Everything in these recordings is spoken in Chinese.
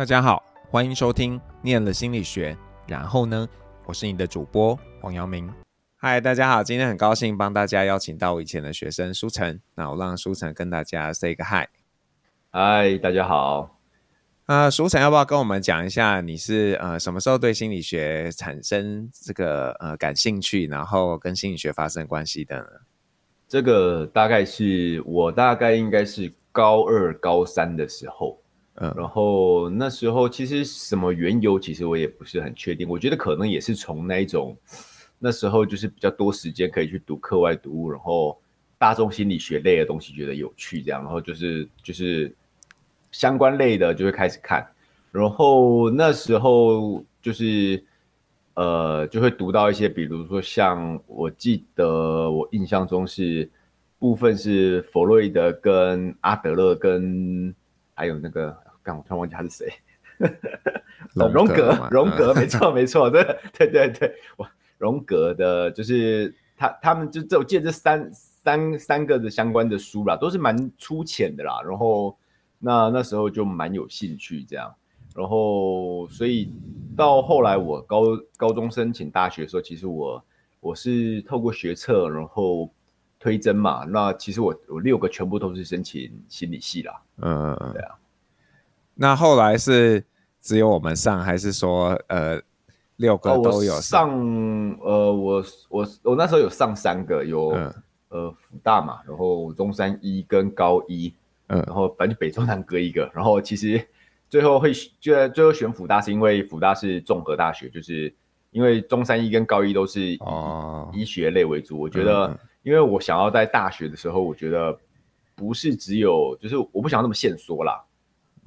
大家好，欢迎收听念了心理学。然后呢，我是你的主播黄阳明。嗨，大家好，今天很高兴帮大家邀请到我以前的学生舒晨。那我让舒晨跟大家 say 个 hi。嗨，大家好。呃，舒晨要不要跟我们讲一下，你是呃什么时候对心理学产生这个呃感兴趣，然后跟心理学发生关系的呢？这个大概是我大概应该是高二、高三的时候，然后那时候其实什么缘由，其实我也不是很确定。我觉得可能也是从那一种那时候就是比较多时间可以去读课外读物，然后大众心理学类的东西觉得有趣，这样，然后就是就是。相关类的就会开始看，然后那时候就是呃就会读到一些，比如说像我记得我印象中是部分是弗洛伊德跟阿德勒跟还有那个刚我突然忘记他是谁，荣格荣格 没错 没错对对对对，哇荣格的就是他他们就这我记得这三三三个的相关的书啦，都是蛮粗浅的啦，然后。那那时候就蛮有兴趣这样，然后所以到后来我高高中申请大学的时候，其实我我是透过学测，然后推甄嘛。那其实我我六个全部都是申请心理系啦。嗯嗯嗯，对啊。那后来是只有我们上，还是说呃六个都有上？哦、上呃，我我我那时候有上三个，有、嗯、呃辅大嘛，然后中山一跟高一。嗯，然后反正北中南各一个，然后其实最后会就最后选辅大，是因为辅大是综合大学，就是因为中山一跟高一都是以医学类为主。哦、我觉得，因为我想要在大学的时候，我觉得不是只有，就是我不想要那么限缩啦。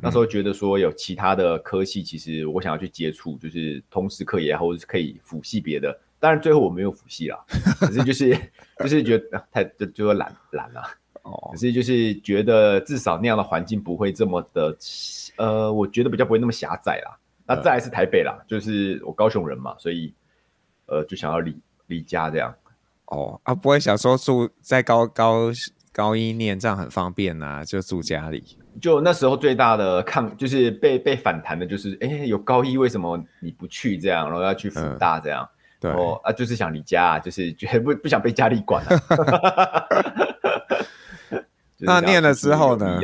那时候觉得说有其他的科系，其实我想要去接触，就是通识课也好，或者是可以辅系别的。当然最后我没有辅系啦，可是就是就是觉得太就就懒懒了。哦，可是就是觉得至少那样的环境不会这么的，呃，我觉得比较不会那么狭窄啦。那再来是台北啦，就是我高雄人嘛，所以呃就想要离离家这样。哦啊，不会想说住在高高高一念这样很方便啊，就住家里。就那时候最大的抗就是被被反弹的就是，哎、欸，有高一为什么你不去这样，然后要去辅大这样？嗯、对哦啊，就是想离家，就是觉得 不不想被家里管了、啊。那念了之后呢？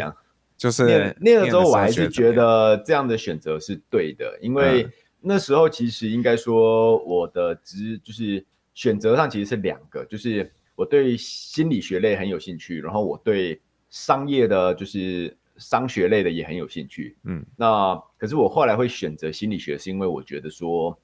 就是念念了之后，我还是觉得这样的选择是对的，因为那时候其实应该说我的职就是选择上其实是两个，就是我对心理学类很有兴趣，然后我对商业的，就是商学类的也很有兴趣。嗯，那可是我后来会选择心理学，是因为我觉得说，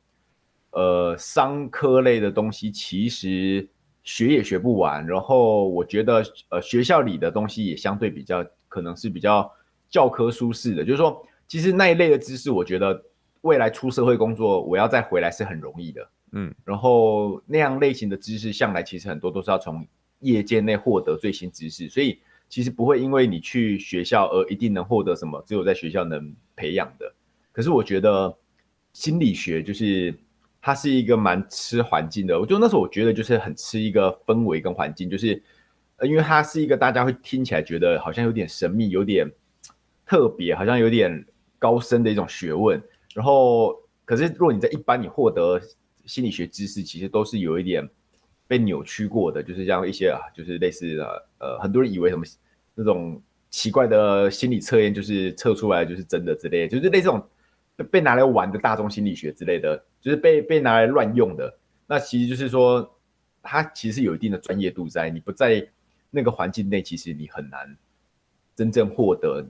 呃，商科类的东西其实。学也学不完，然后我觉得，呃，学校里的东西也相对比较可能是比较教科书式的，就是说，其实那一类的知识，我觉得未来出社会工作，我要再回来是很容易的，嗯，然后那样类型的知识，向来其实很多都是要从业界内获得最新知识，所以其实不会因为你去学校而一定能获得什么，只有在学校能培养的。可是我觉得心理学就是。它是一个蛮吃环境的，我就那时候我觉得就是很吃一个氛围跟环境，就是，呃，因为它是一个大家会听起来觉得好像有点神秘、有点特别、好像有点高深的一种学问。然后，可是如果你在一般你获得心理学知识，其实都是有一点被扭曲过的，就是这样一些啊，就是类似的，呃，很多人以为什么那种奇怪的心理测验就是测出来就是真的之类的，就是类这种。被拿来玩的大众心理学之类的，就是被被拿来乱用的。那其实就是说，它其实有一定的专业度在。你不在那个环境内，其实你很难真正获得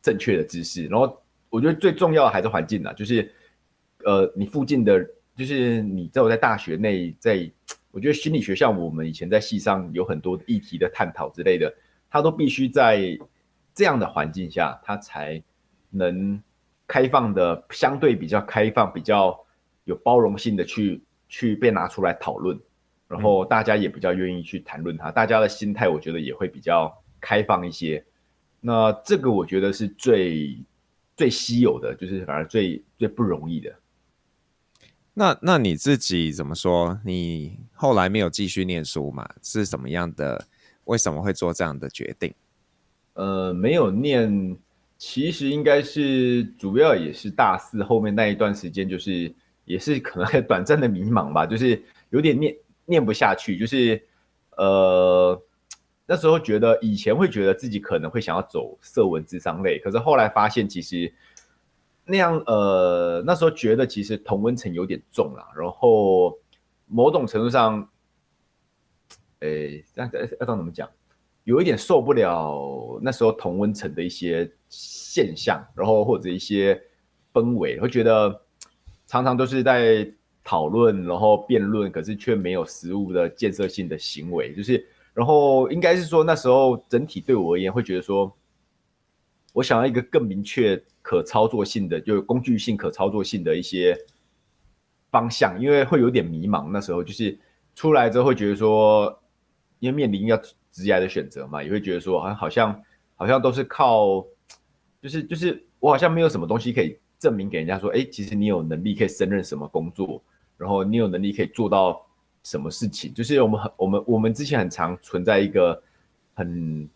正确的知识。然后，我觉得最重要的还是环境啦，就是呃，你附近的，就是你在我在大学内，在我觉得心理学像我们以前在系上有很多议题的探讨之类的，它都必须在这样的环境下，它才能。开放的，相对比较开放，比较有包容性的去去被拿出来讨论，然后大家也比较愿意去谈论它，大家的心态我觉得也会比较开放一些。那这个我觉得是最最稀有的，就是反而最最不容易的。那那你自己怎么说？你后来没有继续念书嘛？是什么样的？为什么会做这样的决定？呃，没有念。其实应该是主要也是大四后面那一段时间，就是也是可能短暂的迷茫吧，就是有点念念不下去，就是呃那时候觉得以前会觉得自己可能会想要走色文智商类，可是后来发现其实那样呃那时候觉得其实同温层有点重了，然后某种程度上，诶这样子要怎么讲？有一点受不了那时候同温层的一些现象，然后或者一些氛围，会觉得常常都是在讨论，然后辩论，可是却没有实物的建设性的行为。就是，然后应该是说那时候整体对我而言，会觉得说，我想要一个更明确、可操作性的，就工具性、可操作性的一些方向，因为会有点迷茫。那时候就是出来之后会觉得说，因为面临要。职业的选择嘛，也会觉得说，好像好像都是靠，就是就是我好像没有什么东西可以证明给人家说，哎，其实你有能力可以胜任什么工作，然后你有能力可以做到什么事情。就是我们很我们我们之前很常存在一个很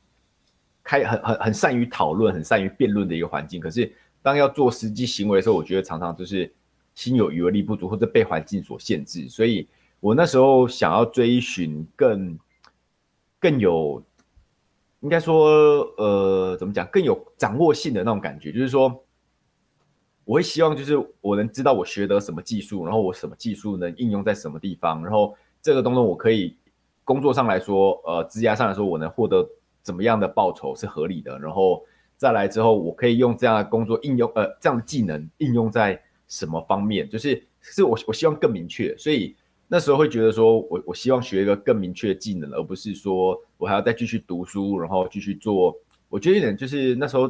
开很很很善于讨论、很善于辩论的一个环境，可是当要做实际行为的时候，我觉得常常就是心有余而力不足，或者被环境所限制。所以我那时候想要追寻更。更有，应该说，呃，怎么讲？更有掌握性的那种感觉，就是说，我会希望，就是我能知道我学得什么技术，然后我什么技术能应用在什么地方，然后这个东东我可以工作上来说，呃，职业上来说，我能获得怎么样的报酬是合理的，然后再来之后，我可以用这样的工作应用，呃，这样的技能应用在什么方面？就是是我我希望更明确，所以。那时候会觉得说我，我我希望学一个更明确的技能，而不是说我还要再继续读书，然后继续做。我觉得有点就是那时候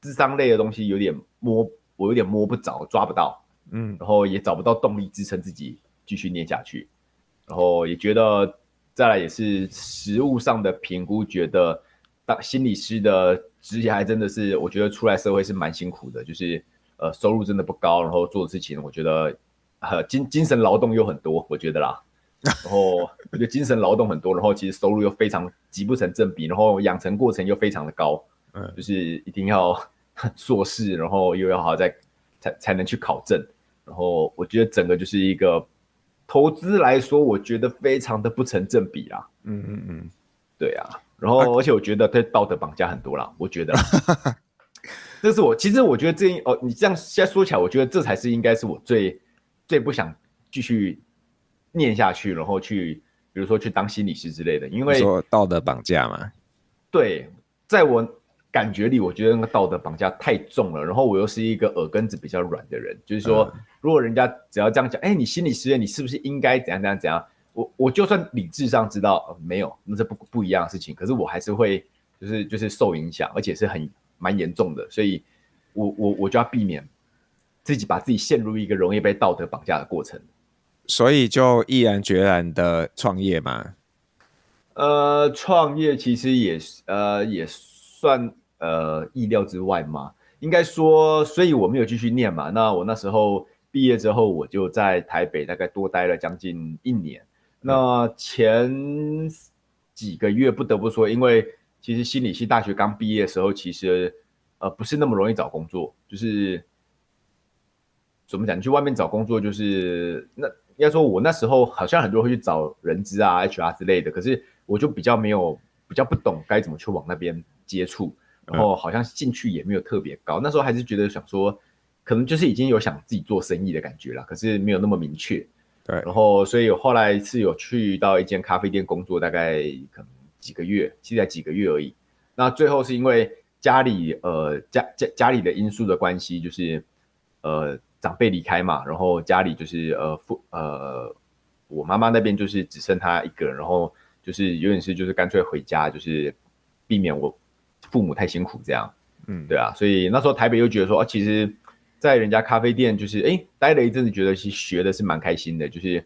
智商类的东西有点摸，我有点摸不着，抓不到，嗯，然后也找不到动力支撑自己继续念下去。然后也觉得再来也是实物上的评估，觉得当心理师的职业还真的是，我觉得出来社会是蛮辛苦的，就是呃收入真的不高，然后做的事情我觉得。呃，精精神劳动又很多，我觉得啦。然后我觉得精神劳动很多，然后其实收入又非常极不成正比，然后养成过程又非常的高，嗯，就是一定要 硕士，然后又要好好再才才能去考证。然后我觉得整个就是一个投资来说，我觉得非常的不成正比啦。嗯嗯嗯，对啊。然后而且我觉得对道德绑架很多啦，我觉得。这是我其实我觉得这哦，你这样现在说起来，我觉得这才是应该是我最。最不想继续念下去，然后去，比如说去当心理师之类的，因为说道德绑架嘛。对，在我感觉里，我觉得那个道德绑架太重了。然后我又是一个耳根子比较软的人，就是说，嗯、如果人家只要这样讲，哎，你心理师，你是不是应该怎样怎样怎样？我我就算理智上知道、呃、没有，那是不不一样的事情，可是我还是会就是就是受影响，而且是很蛮严重的，所以我我我就要避免。自己把自己陷入一个容易被道德绑架的过程，所以就毅然决然的创业嘛。呃，创业其实也呃也算呃意料之外嘛。应该说，所以我没有继续念嘛。那我那时候毕业之后，我就在台北大概多待了将近一年。那前几个月不得不说，因为其实心理系大学刚毕业的时候，其实呃不是那么容易找工作，就是。怎么讲？你去外面找工作，就是那应该说，我那时候好像很多人会去找人资啊、HR 之类的，可是我就比较没有，比较不懂该怎么去往那边接触，然后好像兴趣也没有特别高。那时候还是觉得想说，可能就是已经有想自己做生意的感觉了，可是没有那么明确。对，然后所以我后来是有去到一间咖啡店工作，大概可能几个月，其实才几个月而已。那最后是因为家里呃家家家里的因素的关系，就是呃。长辈离开嘛，然后家里就是呃父呃我妈妈那边就是只剩她一个人，然后就是有点是就是干脆回家，就是避免我父母太辛苦这样。嗯，对啊，所以那时候台北又觉得说，啊，其实在人家咖啡店就是哎待了一阵子，觉得其实学的是蛮开心的，就是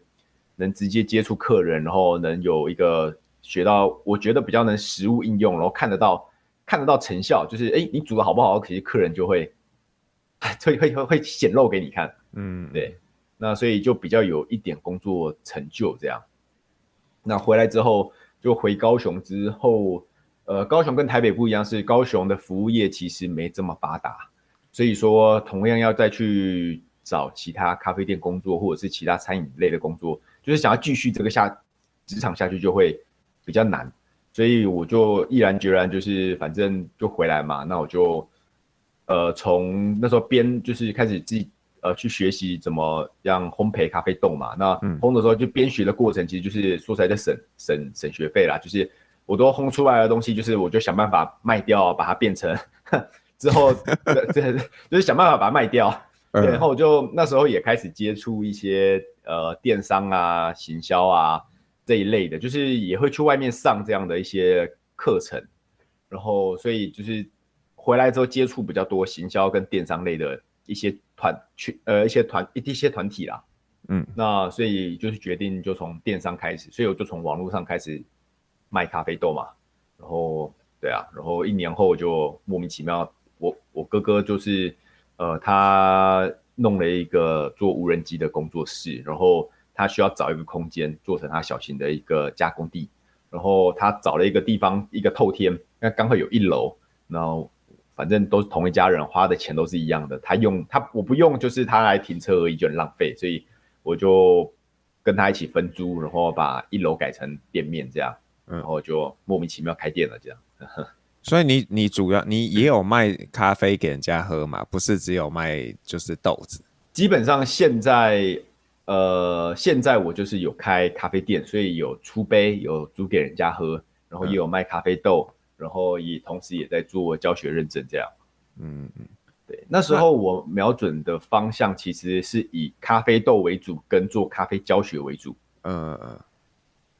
能直接接触客人，然后能有一个学到我觉得比较能实物应用，然后看得到看得到成效，就是哎你煮的好不好，其实客人就会。会会会会显露给你看，嗯，对，那所以就比较有一点工作成就这样。那回来之后就回高雄之后，呃，高雄跟台北不一样，是高雄的服务业其实没这么发达，所以说同样要再去找其他咖啡店工作，或者是其他餐饮类的工作，就是想要继续这个下职场下去就会比较难，所以我就毅然决然就是反正就回来嘛，那我就呃从那时候边就是开始自己。呃，去学习怎么样烘焙咖啡豆嘛？那烘的时候就边学的过程，其实就是说实在在省省省学费啦。就是我都烘出来的东西，就是我就想办法卖掉，把它变成 之后，这就是想办法把它卖掉。然后就那时候也开始接触一些呃电商啊、行销啊这一类的，就是也会去外面上这样的一些课程。然后所以就是回来之后接触比较多行销跟电商类的一些。团去呃一些团一些团体啦，嗯，那所以就是决定就从电商开始，所以我就从网络上开始卖咖啡豆嘛，然后对啊，然后一年后就莫名其妙，我我哥哥就是呃他弄了一个做无人机的工作室，然后他需要找一个空间做成他小型的一个加工地，然后他找了一个地方一个透天，那刚好有一楼，然后。反正都是同一家人，花的钱都是一样的。他用他，我不用，就是他来停车而已，就很浪费。所以我就跟他一起分租，然后把一楼改成店面这样，然后就莫名其妙开店了这样。嗯、所以你你主要你也有卖咖啡给人家喝嘛？不是只有卖就是豆子。基本上现在呃现在我就是有开咖啡店，所以有出杯，有煮给人家喝，然后也有卖咖啡豆。嗯然后也同时也在做教学认证，这样，嗯嗯，对，那时候我瞄准的方向其实是以咖啡豆为主，跟做咖啡教学为主，嗯嗯，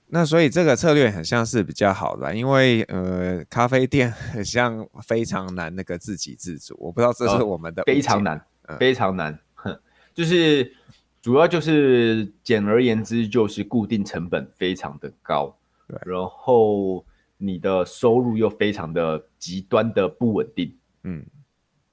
那所以这个策略很像是比较好的，因为呃，咖啡店很像非常难那个自给自足，我不知道这是我们的、哦、非常难，嗯、非常难，哼，就是主要就是简而言之就是固定成本非常的高，然后。你的收入又非常的极端的不稳定，嗯，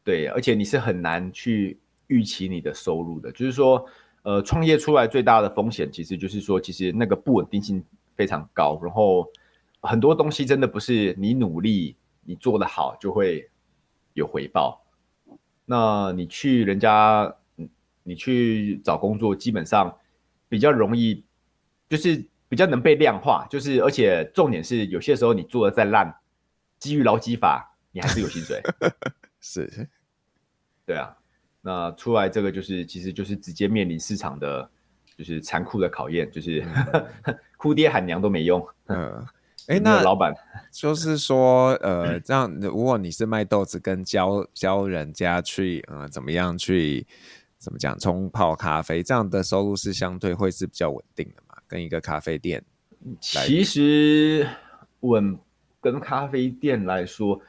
对，而且你是很难去预期你的收入的。就是说，呃，创业出来最大的风险，其实就是说，其实那个不稳定性非常高。然后很多东西真的不是你努力，你做得好就会有回报。那你去人家，你去找工作，基本上比较容易，就是。比较能被量化，就是而且重点是，有些时候你做的再烂，基于劳基法，你还是有薪水。是，对啊。那出来这个就是，其实就是直接面临市场的，就是残酷的考验，就是、嗯、哭爹喊娘都没用。嗯，哎，那老板就是说，呃，这样如果你是卖豆子，跟教教人家去，呃，怎么样去，怎么讲冲泡咖啡，这样的收入是相对会是比较稳定的。跟一个咖啡店，其实稳跟咖啡店来说，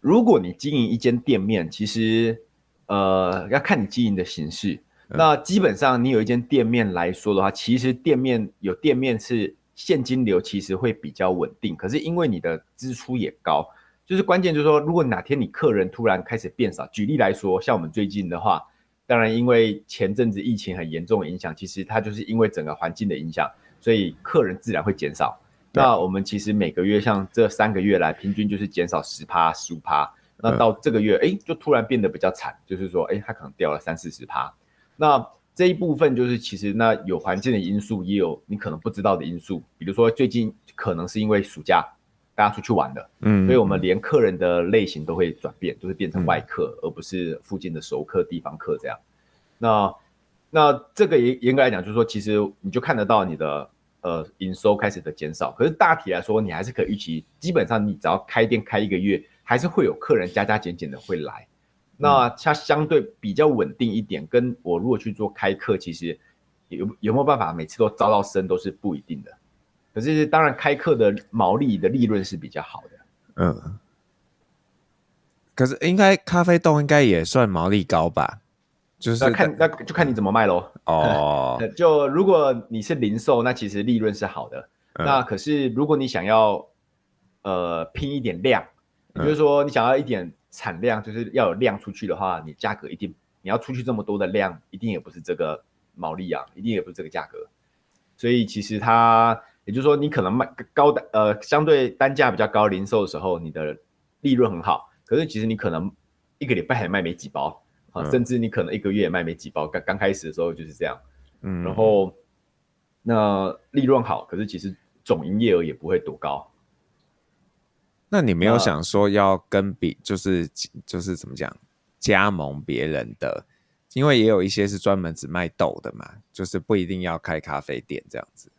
如果你经营一间店面，其实呃要看你经营的形式。嗯、那基本上你有一间店面来说的话，其实店面有店面是现金流其实会比较稳定。可是因为你的支出也高，就是关键就是说，如果哪天你客人突然开始变少，举例来说，像我们最近的话，当然因为前阵子疫情很严重的影响，其实它就是因为整个环境的影响。所以客人自然会减少。那我们其实每个月像这三个月来，平均就是减少十趴、十五趴。那到这个月，哎，就突然变得比较惨，就是说，哎，它可能掉了三四十趴。那这一部分就是其实那有环境的因素，也有你可能不知道的因素。比如说最近可能是因为暑假大家出去玩的，嗯，所以我们连客人的类型都会转变，都会变成外客，而不是附近的熟客、地方客这样。那那这个严严格来讲，就是说，其实你就看得到你的呃营收开始的减少。可是大体来说，你还是可以预期，基本上你只要开店开一个月，还是会有客人加加减减的会来。那它相对比较稳定一点。跟我如果去做开课，其实有有没有办法每次都招到生都是不一定的。可是当然开课的毛利的利润是比较好的。嗯。可是应该咖啡豆应该也算毛利高吧？就是那看那就看你怎么卖喽。哦，就如果你是零售，那其实利润是好的。嗯、那可是如果你想要呃拼一点量，也就是说你想要一点产量，就是要有量出去的话，你价格一定你要出去这么多的量，一定也不是这个毛利啊，一定也不是这个价格。所以其实它也就是说，你可能卖高单呃相对单价比较高零售的时候，你的利润很好，可是其实你可能一个礼拜还卖没几包甚至你可能一个月也卖没几包。刚刚开始的时候就是这样，嗯，然后那利润好，可是其实总营业额也不会多高。那你没有想说要跟比，就是就是怎么讲，加盟别人的？因为也有一些是专门只卖豆的嘛，就是不一定要开咖啡店这样子。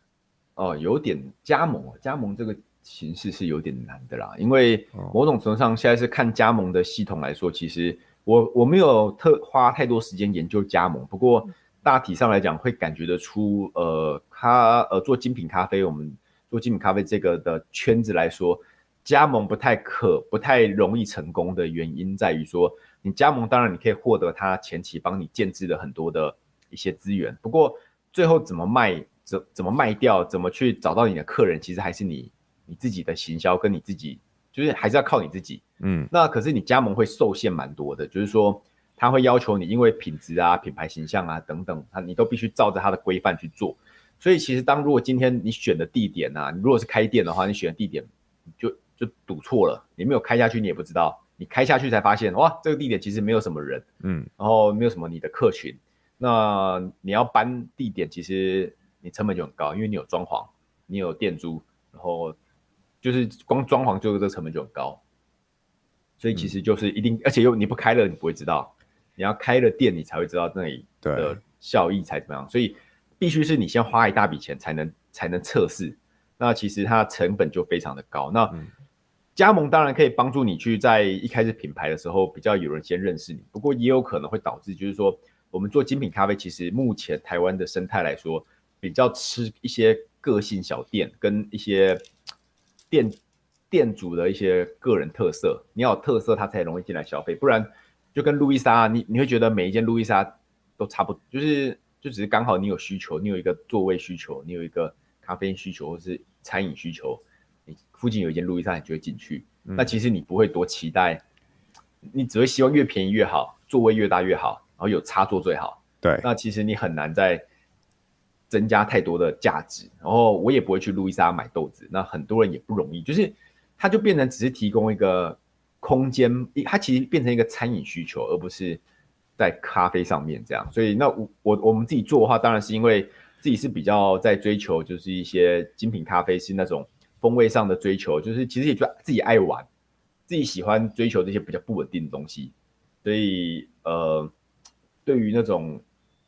哦，有点加盟，加盟这个形式是有点难的啦。因为某种程度上，现在是看加盟的系统来说，其实我我没有特花太多时间研究加盟。不过大体上来讲，会感觉得出，呃，他呃做精品咖啡，我们做精品咖啡这个的圈子来说，加盟不太可不太容易成功的原因在于说。你加盟当然你可以获得他前期帮你建制的很多的一些资源，不过最后怎么卖、怎怎么卖掉、怎么去找到你的客人，其实还是你你自己的行销跟你自己，就是还是要靠你自己。嗯，那可是你加盟会受限蛮多的，就是说他会要求你因为品质啊、品牌形象啊等等，他你都必须照着他的规范去做。所以其实当如果今天你选的地点啊，你如果是开店的话，你选的地点就就赌错了，你没有开下去，你也不知道。你开下去才发现，哇，这个地点其实没有什么人，嗯，然后没有什么你的客群，那你要搬地点，其实你成本就很高，因为你有装潢，你有店租，然后就是光装潢就是这个成本就很高，所以其实就是一定，嗯、而且又你不开了，你不会知道，你要开了店，你才会知道那里的效益才怎么样，所以必须是你先花一大笔钱才能才能测试，那其实它的成本就非常的高，那。嗯。加盟当然可以帮助你去在一开始品牌的时候比较有人先认识你，不过也有可能会导致，就是说我们做精品咖啡，其实目前台湾的生态来说，比较吃一些个性小店跟一些店店主的一些个人特色，你要有特色，他才容易进来消费，不然就跟路易莎，你你会觉得每一间路易莎都差不多，就是就只是刚好你有需求，你有一个座位需求，你有一个咖啡需求或是餐饮需求。你附近有一间路易莎，你就会进去。嗯、那其实你不会多期待，你只会希望越便宜越好，座位越大越好，然后有插座最好。对，那其实你很难再增加太多的价值。然后我也不会去路易莎买豆子，那很多人也不容易，就是它就变成只是提供一个空间，它其实变成一个餐饮需求，而不是在咖啡上面这样。所以那我我我们自己做的话，当然是因为自己是比较在追求，就是一些精品咖啡是那种。风味上的追求，就是其实也就自己爱玩，自己喜欢追求这些比较不稳定的东西，所以呃，对于那种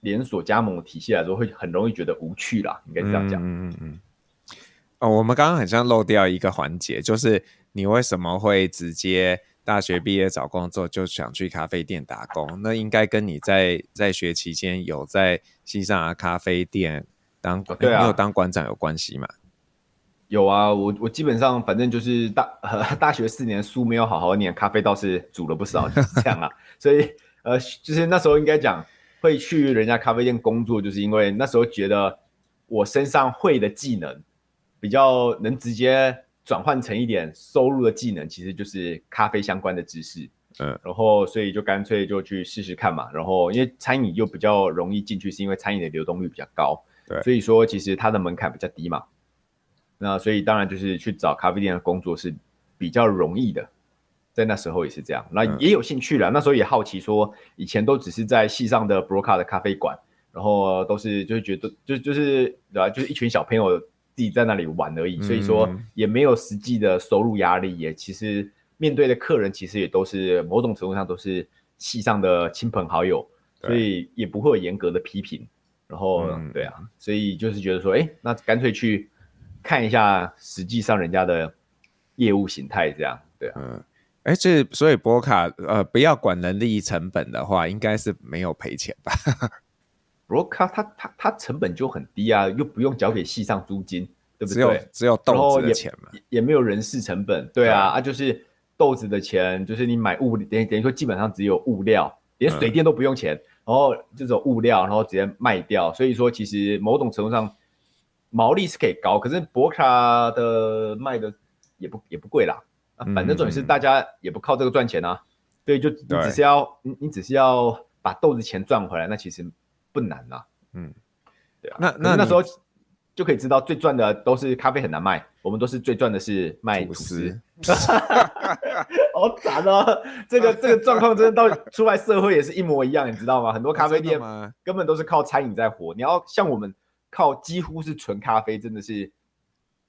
连锁加盟的体系来说，会很容易觉得无趣啦，应该是这样讲。嗯嗯嗯。哦，我们刚刚好像漏掉一个环节，就是你为什么会直接大学毕业找工作就想去咖啡店打工？那应该跟你在在学期间有在西上啊咖啡店当，没有当馆长有关系嘛？有啊，我我基本上反正就是大 大学四年书没有好好念，咖啡倒是煮了不少，就是这样啊。所以呃，就是那时候应该讲会去人家咖啡店工作，就是因为那时候觉得我身上会的技能比较能直接转换成一点收入的技能，其实就是咖啡相关的知识。嗯，然后所以就干脆就去试试看嘛。然后因为餐饮又比较容易进去，是因为餐饮的流动率比较高，对，所以说其实它的门槛比较低嘛。那所以当然就是去找咖啡店的工作是比较容易的，在那时候也是这样。那也有兴趣了，那时候也好奇说，以前都只是在系上的 Broca 的咖啡馆，然后都是就是觉得就就是对吧，就是一群小朋友自己在那里玩而已。所以说也没有实际的收入压力，也其实面对的客人其实也都是某种程度上都是系上的亲朋好友，所以也不会有严格的批评。然后对啊，所以就是觉得说，哎，那干脆去。看一下实际上人家的业务形态，这样对啊，嗯，哎，这所以波卡呃，不要管人力成本的话，应该是没有赔钱吧？波卡它它它成本就很低啊，又不用缴给系上租金，对不对？只有只有豆子的钱嘛，也，也没有人事成本，对啊，对啊，就是豆子的钱，就是你买物等于等于说基本上只有物料，连水电都不用钱，嗯、然后这种物料，然后直接卖掉，所以说其实某种程度上。毛利是可以高，可是博卡的卖的也不也不贵啦，啊，反正重点是大家也不靠这个赚钱啊，对，就你只是要你你只是要把豆子钱赚回来，那其实不难啊，嗯，对啊，那那那时候就可以知道最赚的都是咖啡很难卖，我们都是最赚的是卖吐司。好惨哦！这个这个状况真的到出来社会也是一模一样，你知道吗？很多咖啡店根本都是靠餐饮在活，你要像我们靠几乎是纯咖啡，真的是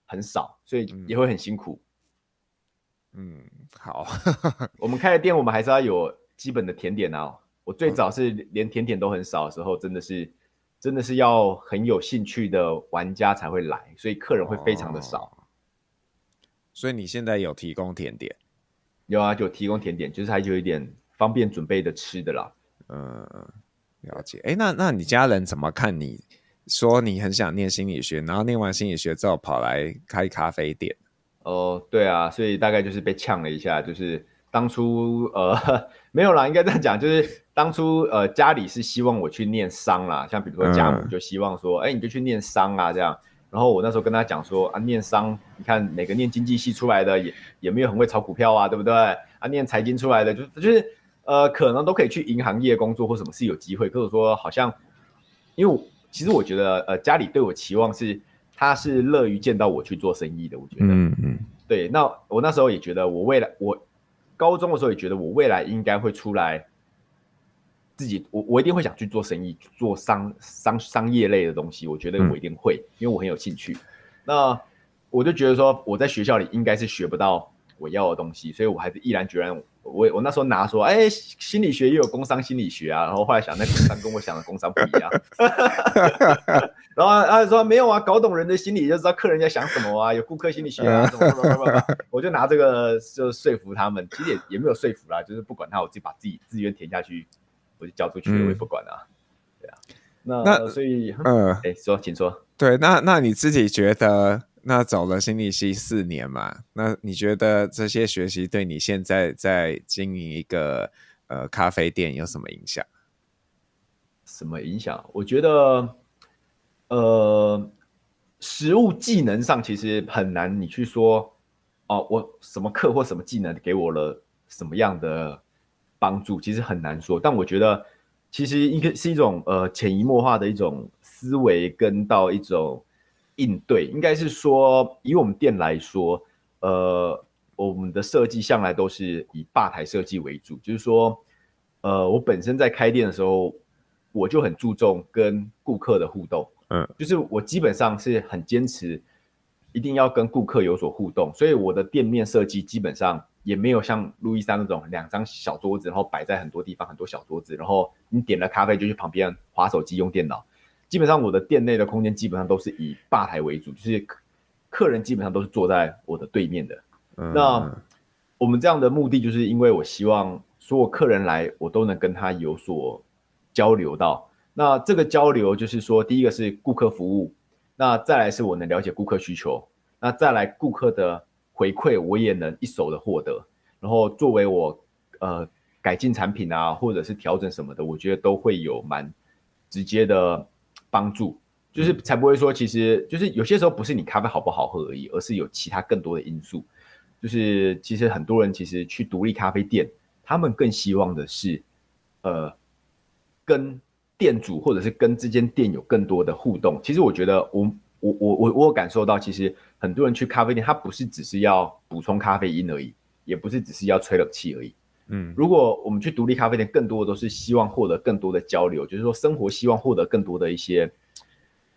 很少，所以也会很辛苦。嗯，好，我们开的店，我们还是要有基本的甜点啊。我最早是连甜点都很少的时候，真的是。真的是要很有兴趣的玩家才会来，所以客人会非常的少。哦、所以你现在有提供甜点？有啊，就提供甜点，就是还有一点方便准备的吃的啦。嗯，了解。哎，那那你家人怎么看你？说你很想念心理学，然后念完心理学之后跑来开咖啡店？哦，对啊，所以大概就是被呛了一下，就是当初呃 没有啦，应该这样讲，就是。当初呃家里是希望我去念商啦，像比如说家母就希望说，哎、嗯欸、你就去念商啊这样。然后我那时候跟他讲说啊，念商，你看每个念经济系出来的也也没有很会炒股票啊，对不对？啊，念财经出来的就就是呃可能都可以去银行业工作或什么是有机会。可是说好像，因为我其实我觉得呃家里对我期望是他是乐于见到我去做生意的，我觉得嗯嗯对。那我那时候也觉得我未来我高中的时候也觉得我未来应该会出来。自己，我我一定会想去做生意，做商商商业类的东西。我觉得我一定会，嗯、因为我很有兴趣。那我就觉得说，我在学校里应该是学不到我要的东西，所以我还是毅然决然。我我那时候拿说，哎、欸，心理学也有工商心理学啊。然后后来想，那工商跟我想的工商不一样。然后他说没有啊，搞懂人的心理就知道客人在想什么啊，有顾客心理学啊什么什么什么。我就拿这个就说服他们，其实也也没有说服啦，就是不管他，我自己把自己自愿填下去。我就交出去，我也不管啊。嗯、对啊，那，那所以，嗯，哎、欸，说，请说。对，那那你自己觉得，那走了心理系四年嘛，那你觉得这些学习对你现在在经营一个呃咖啡店有什么影响？什么影响？我觉得，呃，实务技能上其实很难，你去说哦，我什么课或什么技能给我了什么样的。帮助其实很难说，但我觉得其实一个是一种呃潜移默化的一种思维跟到一种应对，应该是说以我们店来说，呃，我们的设计向来都是以吧台设计为主，就是说，呃，我本身在开店的时候，我就很注重跟顾客的互动，嗯，就是我基本上是很坚持一定要跟顾客有所互动，所以我的店面设计基本上。也没有像路易莎那种两张小桌子，然后摆在很多地方，很多小桌子，然后你点了咖啡就去旁边划手机用电脑。基本上我的店内的空间基本上都是以吧台为主，就是客人基本上都是坐在我的对面的。嗯、那我们这样的目的就是因为我希望所有客人来，我都能跟他有所交流到。那这个交流就是说，第一个是顾客服务，那再来是我能了解顾客需求，那再来顾客的。回馈我也能一手的获得，然后作为我呃改进产品啊，或者是调整什么的，我觉得都会有蛮直接的帮助，就是才不会说，其实就是有些时候不是你咖啡好不好喝而已，而是有其他更多的因素。就是其实很多人其实去独立咖啡店，他们更希望的是呃跟店主或者是跟这间店有更多的互动。其实我觉得我。我我我我感受到，其实很多人去咖啡店，他不是只是要补充咖啡因而已，也不是只是要吹冷气而已。嗯，如果我们去独立咖啡店，更多的都是希望获得更多的交流，就是说生活希望获得更多的一些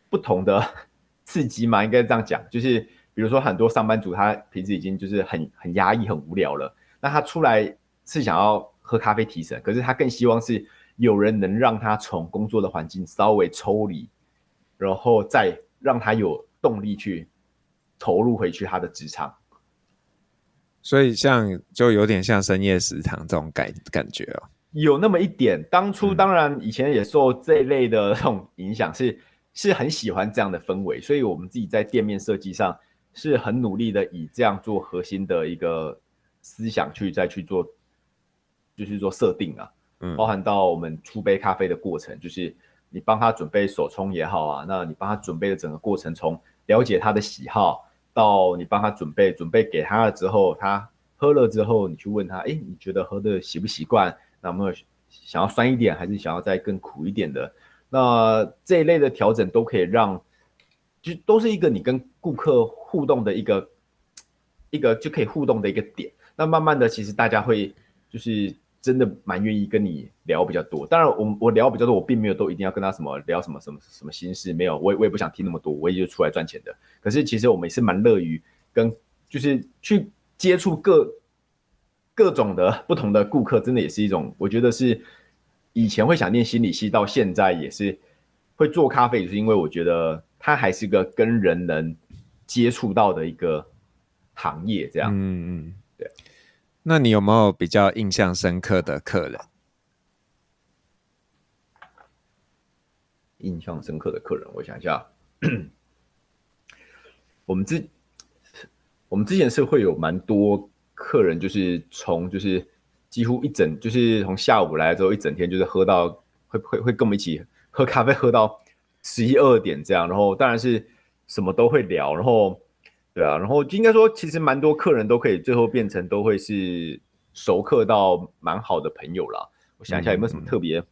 不同的 刺激嘛，应该这样讲。就是比如说很多上班族，他平时已经就是很很压抑、很无聊了，那他出来是想要喝咖啡提神，可是他更希望是有人能让他从工作的环境稍微抽离，然后再。让他有动力去投入回去他的职场，所以像就有点像深夜食堂这种感感觉哦，有那么一点。当初当然以前也受这一类的这种影响，是、嗯、是很喜欢这样的氛围，所以我们自己在店面设计上是很努力的，以这样做核心的一个思想去再去做，就是做设定啊，嗯，包含到我们出杯咖啡的过程，就是。你帮他准备手冲也好啊，那你帮他准备的整个过程，从了解他的喜好到你帮他准备，准备给他了之后，他喝了之后，你去问他，哎，你觉得喝的习不习惯？那么想要酸一点，还是想要再更苦一点的？那这一类的调整都可以让就都是一个你跟顾客互动的一个一个就可以互动的一个点。那慢慢的，其实大家会就是真的蛮愿意跟你聊比较多。当然我，我我聊比较多，我并没有都一定要跟他什么聊什么什么什么心事，没有，我也我也不想听那么多，我也就出来赚钱的。可是其实我们也是蛮乐于跟就是去接触各各种的不同的顾客，真的也是一种，我觉得是以前会想念心理系，到现在也是会做咖啡，也是因为我觉得它还是个跟人能接触到的一个行业，这样。嗯嗯，对。那你有没有比较印象深刻的客人？印象深刻的客人，我想一下，我们之我们之前是会有蛮多。客人就是从就是几乎一整就是从下午来之后一整天就是喝到会会会跟我们一起喝咖啡喝到十一二点这样，然后当然是什么都会聊，然后对啊，然后应该说其实蛮多客人都可以最后变成都会是熟客到蛮好的朋友啦。我想一下有没有什么特别。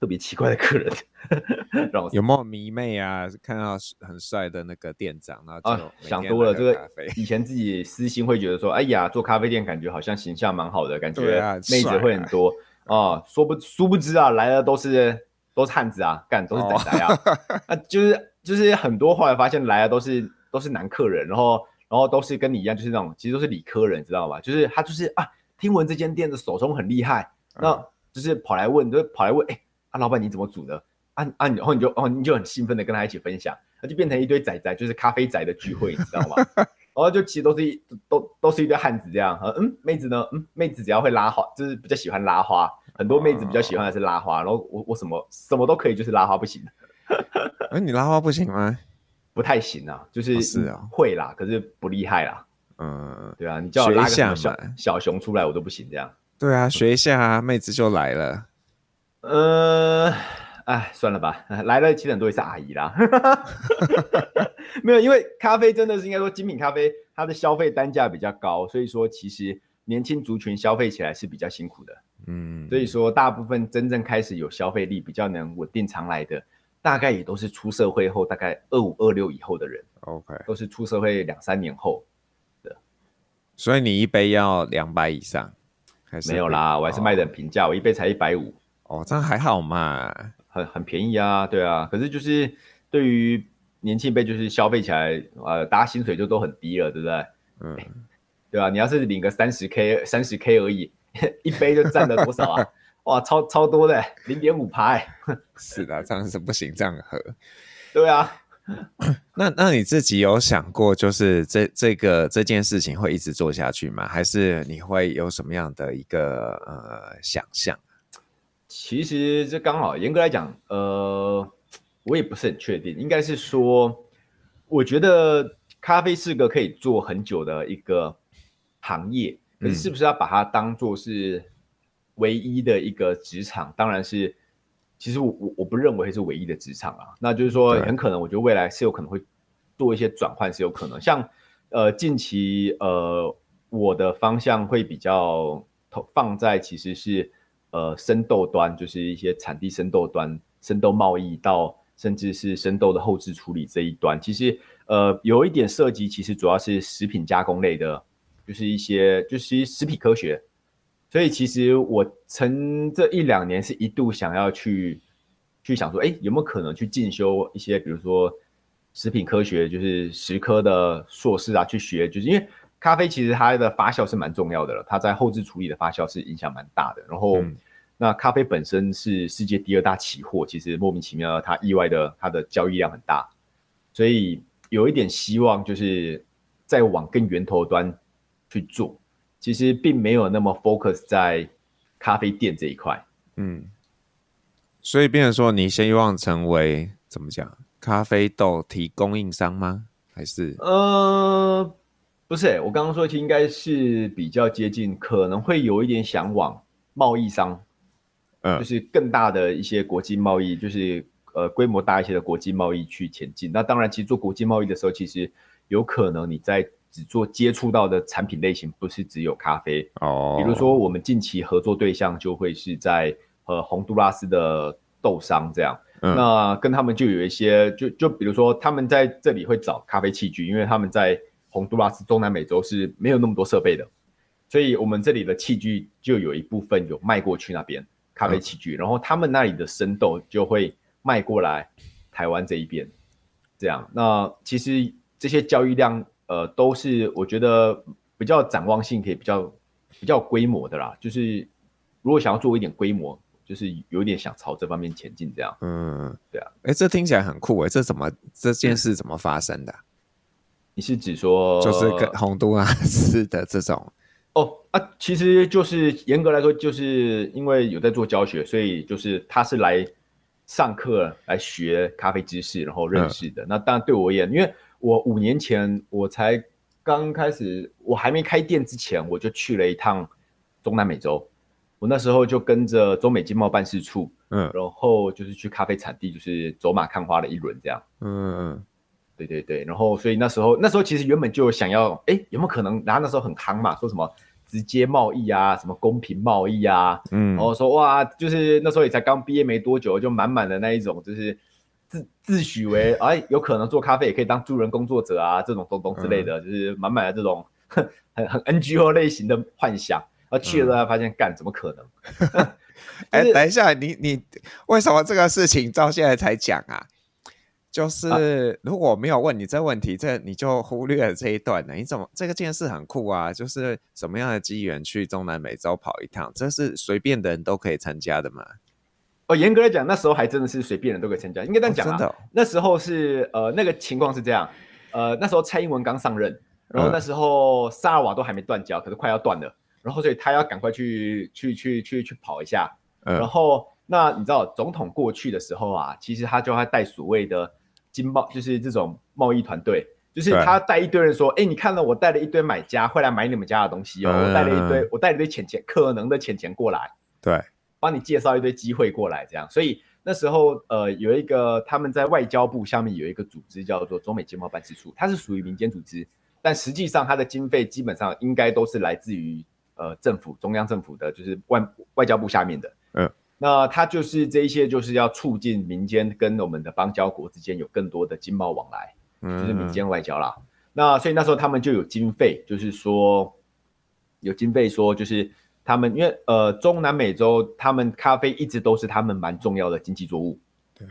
特别奇怪的客人，让我有没有迷妹啊？看到很帅的那个店长，然后啊，想多了。这个以前自己私心会觉得说，哎呀，做咖啡店感觉好像形象蛮好的，感觉妹子会很多啊，啊。说不殊不知啊，来的都是都是汉子啊，干都是仔仔啊，啊，就是就是很多后来发现来的都是都是男客人，然后然后都是跟你一样，就是那种其实都是理科人，知道吗？就是他就是啊，听闻这间店的手冲很厉害，那就是跑来问，就跑来问，哎。啊，老板你怎么煮的？啊啊，然后你就哦，你就很兴奋的跟他一起分享，那就变成一堆仔仔，就是咖啡仔的聚会，你知道吗？然后就其实都是一都都是一堆汉子这样。嗯，妹子呢？嗯，妹子只要会拉花，就是比较喜欢拉花。很多妹子比较喜欢的是拉花。然后我我什么什么都可以，就是拉花不行。哎，你拉花不行吗？不太行啊，就是是啊，会啦，可是不厉害啦。嗯，对啊，你叫我拉个小小熊出来，我都不行这样。对啊，学一下啊，妹子就来了。呃，哎，算了吧，来了其实很多也是阿姨啦，没有，因为咖啡真的是应该说精品咖啡，它的消费单价比较高，所以说其实年轻族群消费起来是比较辛苦的，嗯，所以说大部分真正开始有消费力比较能稳定常来的，大概也都是出社会后大概二五二六以后的人，OK，都是出社会两三年后的，所以你一杯要两百以上，还是没有啦，我还是卖的很平价，我一杯才一百五。哦，这样还好嘛，很很便宜啊，对啊。可是就是对于年轻辈，就是消费起来，呃，大家薪水就都很低了，对不对？嗯，对吧？你要是领个三十 K，三十 K 而已，一杯就占了多少啊？哇，超超多的，零点五趴。是的，这样是不行，这样喝。对啊。那那你自己有想过，就是这这个这件事情会一直做下去吗？还是你会有什么样的一个呃想象？其实这刚好，严格来讲，呃，我也不是很确定。应该是说，我觉得咖啡是个可以做很久的一个行业，可是是不是要把它当做是唯一的一个职场？嗯、当然是，其实我我我不认为是唯一的职场啊。那就是说，很可能，我觉得未来是有可能会做一些转换，是有可能。像呃，近期呃，我的方向会比较投放在其实是。呃，生豆端就是一些产地生豆端，生豆贸易到甚至是生豆的后置处理这一端，其实呃有一点涉及，其实主要是食品加工类的，就是一些就是食品科学。所以其实我曾这一两年是一度想要去去想说，哎，有没有可能去进修一些，比如说食品科学，就是食科的硕士啊，去学，就是因为。咖啡其实它的发酵是蛮重要的了，它在后置处理的发酵是影响蛮大的。然后，嗯、那咖啡本身是世界第二大期货，其实莫名其妙，它意外的它的交易量很大，所以有一点希望就是再往更源头端去做，其实并没有那么 focus 在咖啡店这一块。嗯，所以变成说你希望成为怎么讲咖啡豆提供应商吗？还是呃？不是、欸，我刚刚说其实应该是比较接近，可能会有一点想往贸易商，嗯，就是更大的一些国际贸易，就是呃规模大一些的国际贸易去前进。那当然，其实做国际贸易的时候，其实有可能你在只做接触到的产品类型，不是只有咖啡哦。比如说，我们近期合作对象就会是在呃洪都拉斯的豆商这样。嗯、那跟他们就有一些，就就比如说他们在这里会找咖啡器具，因为他们在洪都拉斯中南美洲是没有那么多设备的，所以我们这里的器具就有一部分有卖过去那边咖啡器具，嗯、然后他们那里的生豆就会卖过来台湾这一边，这样。那其实这些交易量，呃，都是我觉得比较展望性可以比较比较规模的啦，就是。如果想要做一点规模，就是有点想朝这方面前进，这样。嗯，对啊。哎、欸，这听起来很酷哎，这怎么这件事怎么发生的？你是指说就是跟洪都 拉斯的这种？哦啊，其实就是严格来说，就是因为有在做教学，所以就是他是来上课来学咖啡知识，然后认识的。嗯、那当然对我而言，因为我五年前我才刚开始，我还没开店之前，我就去了一趟中南美洲。我那时候就跟着中美经贸办事处，嗯，然后就是去咖啡产地，就是走马看花了一轮这样，嗯嗯，对对对，然后所以那时候那时候其实原本就想要，哎，有没有可能？然后那时候很夯嘛，说什么直接贸易啊，什么公平贸易啊，嗯，然后说哇，就是那时候也才刚毕业没多久，就满满的那一种，就是自自诩为哎，有可能做咖啡也可以当助人工作者啊，这种东东之类的，嗯、就是满满的这种很很 NGO 类型的幻想。而去了之后发现，干、嗯、怎么可能？哎、就是欸，等一下，你你为什么这个事情到现在才讲啊？就是、啊、如果我没有问你这问题，这你就忽略了这一段呢？你怎么这个件事很酷啊？就是什么样的机缘去中南美洲跑一趟，这是随便的人都可以参加的吗？哦，严格来讲，那时候还真的是随便人都可以参加，应该这样讲啊。哦真的哦、那时候是呃，那个情况是这样，呃，那时候蔡英文刚上任，然后那时候萨尔瓦都还没断交，可是快要断了。然后，所以他要赶快去去去去去跑一下。嗯、然后，那你知道，总统过去的时候啊，其实他就会带所谓的经贸，就是这种贸易团队，就是他带一堆人说：“哎，你看了我带了一堆买家会来买你们家的东西哦，嗯、我带了一堆，我带了一堆钱钱，可能的钱钱过来，对，帮你介绍一堆机会过来，这样。所以那时候，呃，有一个他们在外交部下面有一个组织叫做中美经贸办事处，它是属于民间组织，但实际上它的经费基本上应该都是来自于。呃，政府中央政府的就是外外交部下面的，嗯，那它就是这一些，就是要促进民间跟我们的邦交国之间有更多的经贸往来，嗯，就是民间外交啦。那所以那时候他们就有经费，就是说有经费说，就是他们因为呃中南美洲他们咖啡一直都是他们蛮重要的经济作物，对，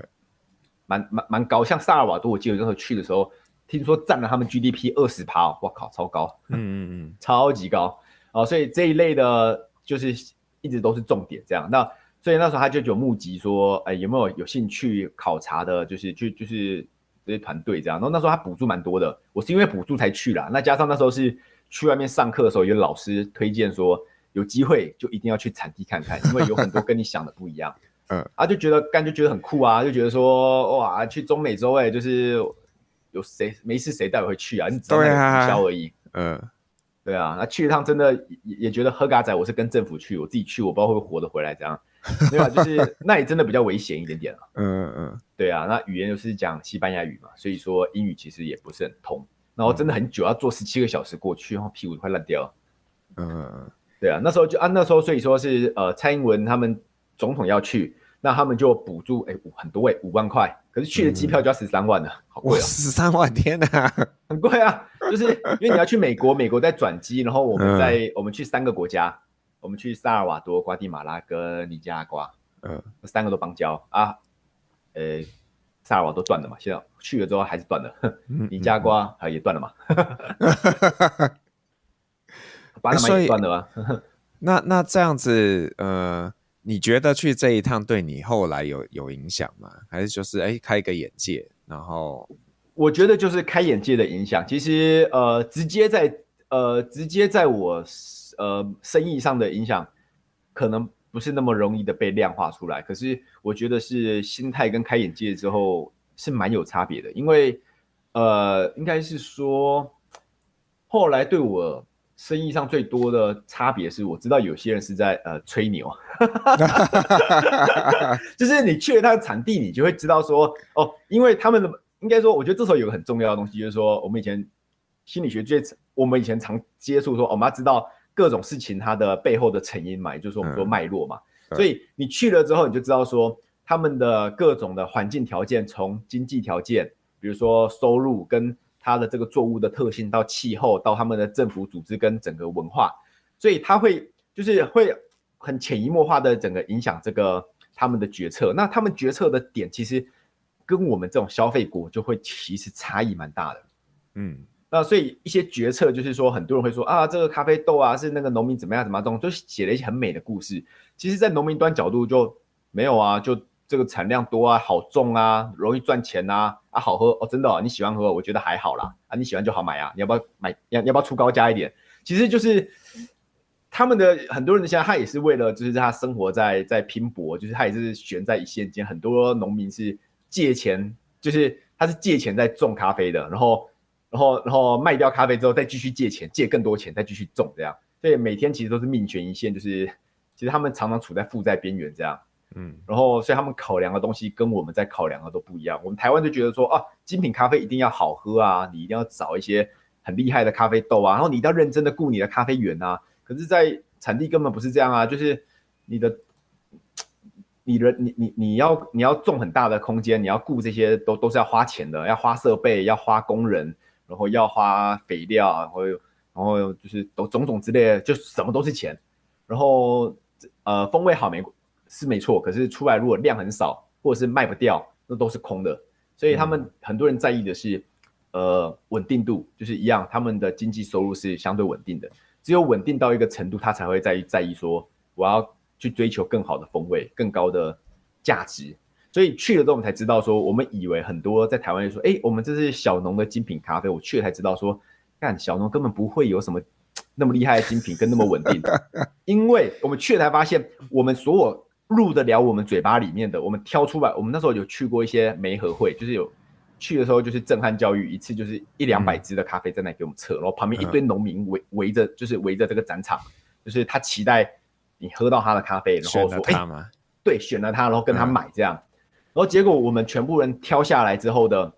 蛮蛮蛮高，像萨尔瓦多，我记得那时候去的时候，听说占了他们 GDP 二十趴，我靠，超高，嗯嗯嗯，超级高。哦，所以这一类的，就是一直都是重点这样。那所以那时候他就有募集说，哎，有没有有兴趣考察的，就是去就是这些团队这样。然后那时候他补助蛮多的，我是因为补助才去啦。那加上那时候是去外面上课的时候，有老师推荐说，有机会就一定要去产地看看，因为有很多跟你想的不一样。嗯，啊就觉得干就觉得很酷啊，就觉得说哇，去中美洲哎，就是有谁没事谁带我会去啊？你只是那个营销而已。嗯。对啊，那去一趟真的也也觉得喝嘎仔，我是跟政府去，我自己去我不知道会不会活得回来这样，对吧？就是 那也真的比较危险一点点啊。嗯嗯嗯，对啊，那语言又是讲西班牙语嘛，所以说英语其实也不是很通，然后真的很久，要坐十七个小时过去，然后屁股快烂掉。嗯嗯嗯，对啊，那时候就啊那时候所以说是呃蔡英文他们总统要去。那他们就补助，哎、欸，很多哎、欸，五万块，可是去的机票就要十三万了，嗯、好贵啊、喔！十三万，天哪，很贵啊！就是因为你要去美国，美国在转机，然后我们在、嗯、我们去三个国家，我们去萨尔瓦多、瓜地马拉跟尼加拉瓜，嗯，三个都邦交啊，呃、欸，萨尔瓦多断了嘛，现在去了之后还是断了，尼加啊也断了嘛，巴拿马也断了啊。那那这样子，呃。你觉得去这一趟对你后来有有影响吗？还是就是哎开一个眼界？然后我觉得就是开眼界的影响。其实呃直接在呃直接在我呃生意上的影响，可能不是那么容易的被量化出来。可是我觉得是心态跟开眼界之后是蛮有差别的，因为呃应该是说后来对我。生意上最多的差别是，我知道有些人是在呃吹牛，就是你去了他的产地，你就会知道说哦，因为他们的应该说，我觉得这时候有个很重要的东西，就是说我们以前心理学最我们以前常接触说，我们要知道各种事情它的背后的成因嘛，也就是说我们说脉络嘛，嗯、所以你去了之后，你就知道说他们的各种的环境条件，从经济条件，比如说收入跟它的这个作物的特性，到气候，到他们的政府组织跟整个文化，所以它会就是会很潜移默化的整个影响这个他们的决策。那他们决策的点其实跟我们这种消费国就会其实差异蛮大的。嗯，那所以一些决策就是说，很多人会说啊，这个咖啡豆啊是那个农民怎么样怎么样，这种就写了一些很美的故事。其实，在农民端角度就没有啊，就。这个产量多啊，好种啊，容易赚钱啊，啊好喝哦，真的哦，你喜欢喝，我觉得还好啦，啊你喜欢就好买啊，你要不要买？要要不要出高价一点？其实就是他们的很多人现在他也是为了就是他生活在在拼搏，就是他也是悬在一线间。很多农民是借钱，就是他是借钱在种咖啡的，然后然后然后卖掉咖啡之后再继续借钱，借更多钱再继续种这样，所以每天其实都是命悬一线，就是其实他们常常处在负债边缘这样。嗯，然后所以他们考量的东西跟我们在考量的都不一样。我们台湾就觉得说啊，精品咖啡一定要好喝啊，你一定要找一些很厉害的咖啡豆啊，然后你一定要认真的雇你的咖啡园啊。可是，在产地根本不是这样啊，就是你的，你的你你你要你要种很大的空间，你要雇这些都都是要花钱的，要花设备，要花工人，然后要花肥料，然后然后就是都种种之类的，就什么都是钱。然后呃，风味好没？是没错，可是出来如果量很少，或者是卖不掉，那都是空的。所以他们很多人在意的是，嗯、呃，稳定度，就是一样，他们的经济收入是相对稳定的。只有稳定到一个程度，他才会在意在意说，我要去追求更好的风味，更高的价值。所以去了之后，我们才知道说，我们以为很多在台湾就说，哎，我们这是小农的精品咖啡。我去了才知道说，干小农根本不会有什么那么厉害的精品跟那么稳定的，因为我们去了才发现，我们所有。入得了我们嘴巴里面的，我们挑出来。我们那时候有去过一些媒合会，就是有去的时候就是震撼教育，一次就是一两百支的咖啡在那给我们测，然后旁边一堆农民围围着，就是围着这个展场，就是他期待你喝到他的咖啡，然后说哎、欸，对，选了他，然后跟他买这样，然后结果我们全部人挑下来之后的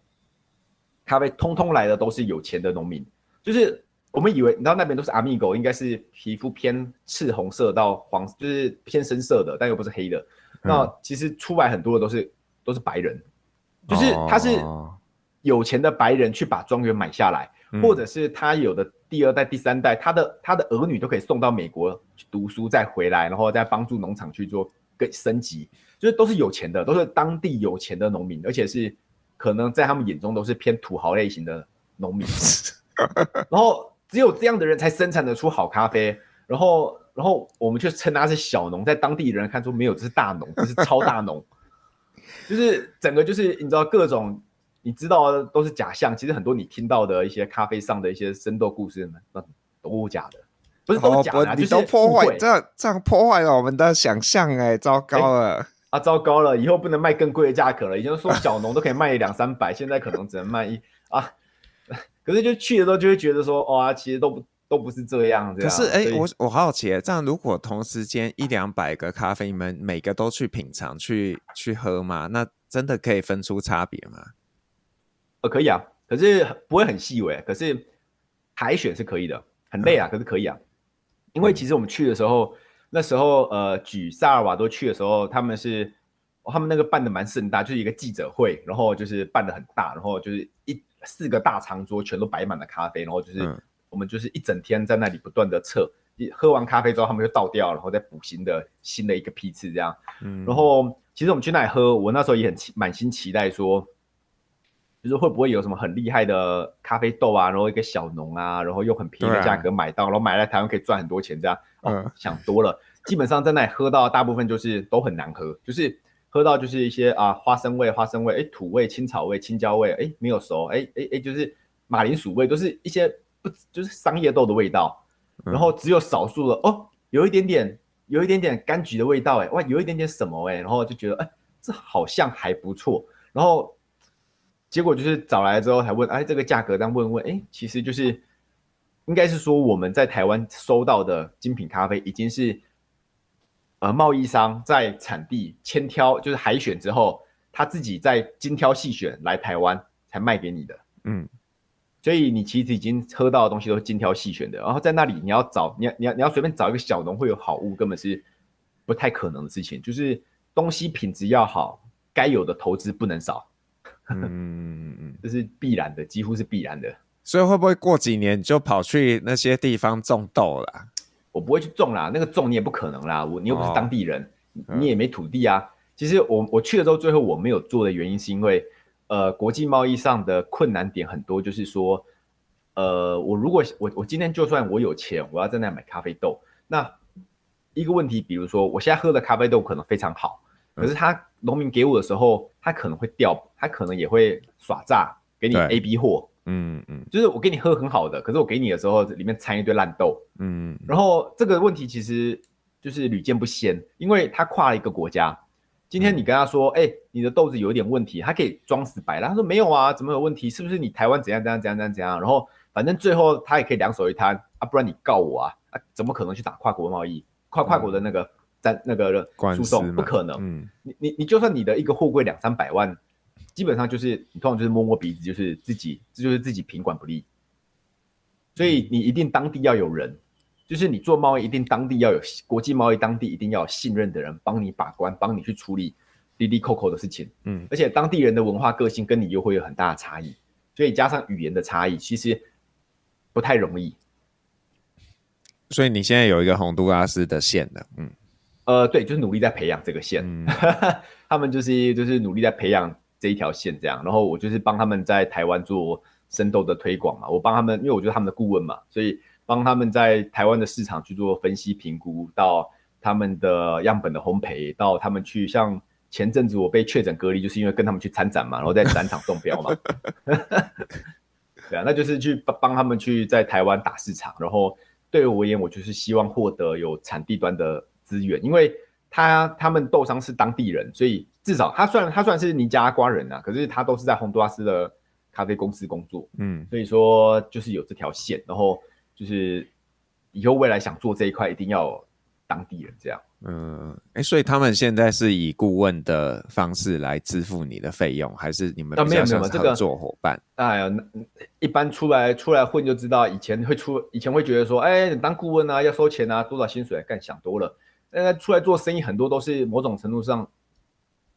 咖啡，通通来的都是有钱的农民，就是。我们以为，你知道那边都是阿米狗，应该是皮肤偏赤红色到黄，就是偏深色的，但又不是黑的。嗯、那其实出来很多的都是都是白人，就是他是有钱的白人去把庄园买下来，哦、或者是他有的第二代、第三代，他的他的儿女都可以送到美国去读书，再回来，然后再帮助农场去做更升级，就是都是有钱的，都是当地有钱的农民，而且是可能在他们眼中都是偏土豪类型的农民，然后。只有这样的人才生产得出好咖啡，然后，然后我们却称他是小农，在当地人看出没有，这是大农，这是超大农，就是整个就是你知道各种你知道的都是假象，其实很多你听到的一些咖啡上的一些生动故事，那都假的，不是都假的，啊，哦，你都破坏，这样这样破坏了我们的想象，哎，糟糕了。啊，糟糕了，以后不能卖更贵的价格了，以前说小农都可以卖两三百，现在可能只能卖一啊。可是就去的时候就会觉得说，哇，其实都不都不是这样。这样。可是哎，我我好奇，这样如果同时间一两百个咖啡，你们每个都去品尝、去去喝嘛？那真的可以分出差别吗？呃，可以啊，可是不会很细微。可是海选是可以的，很累啊，嗯、可是可以啊。因为其实我们去的时候，那时候呃，举萨尔瓦多去的时候，他们是、哦、他们那个办的蛮盛大，就是一个记者会，然后就是办的很大，然后就是一。四个大长桌全都摆满了咖啡，然后就是我们就是一整天在那里不断的测，一喝完咖啡之后他们就倒掉，然后再补新的新的一个批次这样。嗯，然后其实我们去那里喝，我那时候也很期满心期待说，就是会不会有什么很厉害的咖啡豆啊，然后一个小农啊，然后用很便宜的价格买到，然后买来台湾可以赚很多钱这样。哦，想多了，基本上在那里喝到大部分就是都很难喝，就是。喝到就是一些啊花生味、花生味，哎土味、青草味、青椒味，哎没有熟，哎哎哎就是马铃薯味，都是一些不就是商业豆的味道，然后只有少数的哦，有一点点有一点点柑橘的味道，哎哇有一点点什么哎，然后就觉得哎这好像还不错，然后结果就是找来之后还问哎这个价格，但问问哎其实就是应该是说我们在台湾收到的精品咖啡已经是。呃，贸易商在产地千挑，就是海选之后，他自己再精挑细选来台湾才卖给你的。嗯，所以你其实已经喝到的东西都是精挑细选的。然后在那里你要找，你要你要你要随便找一个小农会有好物，根本是不太可能的事情。就是东西品质要好，该有的投资不能少。嗯 这是必然的，几乎是必然的。所以会不会过几年就跑去那些地方种豆了？我不会去种啦，那个种你也不可能啦，我你又不是当地人，哦、你也没土地啊。嗯、其实我我去了之后，最后我没有做的原因是因为，呃，国际贸易上的困难点很多，就是说，呃，我如果我我今天就算我有钱，我要在那买咖啡豆，那一个问题，比如说我现在喝的咖啡豆可能非常好，可是他农民给我的时候，他可能会掉，他可能也会耍诈，给你 A B 货。嗯嗯，就是我给你喝很好的，可是我给你的时候里面掺一堆烂豆，嗯，然后这个问题其实就是屡见不鲜，因为他跨了一个国家。今天你跟他说，哎、嗯欸，你的豆子有一点问题，他可以装死摆烂，他说没有啊，怎么有问题？是不是你台湾怎样怎样怎样怎样怎样？然后反正最后他也可以两手一摊啊，不然你告我啊啊，怎么可能去打跨国贸易、跨跨国的那个在、嗯、那个诉讼？不可能，嗯，你你你就算你的一个货柜两三百万。基本上就是你通常就是摸摸鼻子，就是自己这就是自己品管不力，所以你一定当地要有人，就是你做贸易一定当地要有国际贸易，当地一定要有信任的人帮你把关，帮你去处理滴滴扣扣的事情。嗯，而且当地人的文化个性跟你又会有很大的差异，所以加上语言的差异，其实不太容易。所以你现在有一个洪都拉斯的线的，嗯，呃，对，就是努力在培养这个线，嗯、他们就是就是努力在培养。这一条线这样，然后我就是帮他们在台湾做生豆的推广嘛，我帮他们，因为我觉得他们的顾问嘛，所以帮他们在台湾的市场去做分析评估，到他们的样本的烘焙，到他们去像前阵子我被确诊隔离，就是因为跟他们去参展嘛，然后在展场中标嘛，对啊，那就是去帮帮他们去在台湾打市场，然后对我而言，我就是希望获得有产地端的资源，因为他他们豆商是当地人，所以。至少他虽然他算是尼加拉瓜人啊，可是他都是在洪都拉斯的咖啡公司工作，嗯，所以说就是有这条线，然后就是以后未来想做这一块，一定要当地人这样，嗯，哎、欸，所以他们现在是以顾问的方式来支付你的费用，还是你们比较像合作伙伴？啊、没有没有这个，哎呀，一般出来出来混就知道，以前会出以前会觉得说，哎、欸，你当顾问啊，要收钱啊，多少薪水？干想多了，呃，出来做生意很多都是某种程度上。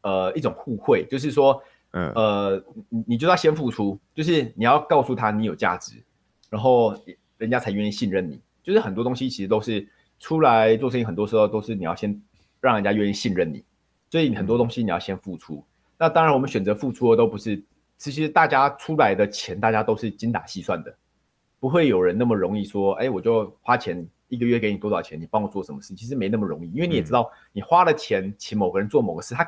呃，一种互惠，就是说，嗯，呃，你你就要先付出，就是你要告诉他你有价值，然后人家才愿意信任你。就是很多东西其实都是出来做生意，很多时候都是你要先让人家愿意信任你，所以很多东西你要先付出。那当然，我们选择付出的都不是，其实大家出来的钱，大家都是精打细算的，不会有人那么容易说，哎，我就花钱一个月给你多少钱，你帮我做什么事，其实没那么容易，因为你也知道，你花了钱请某个人做某个事，他。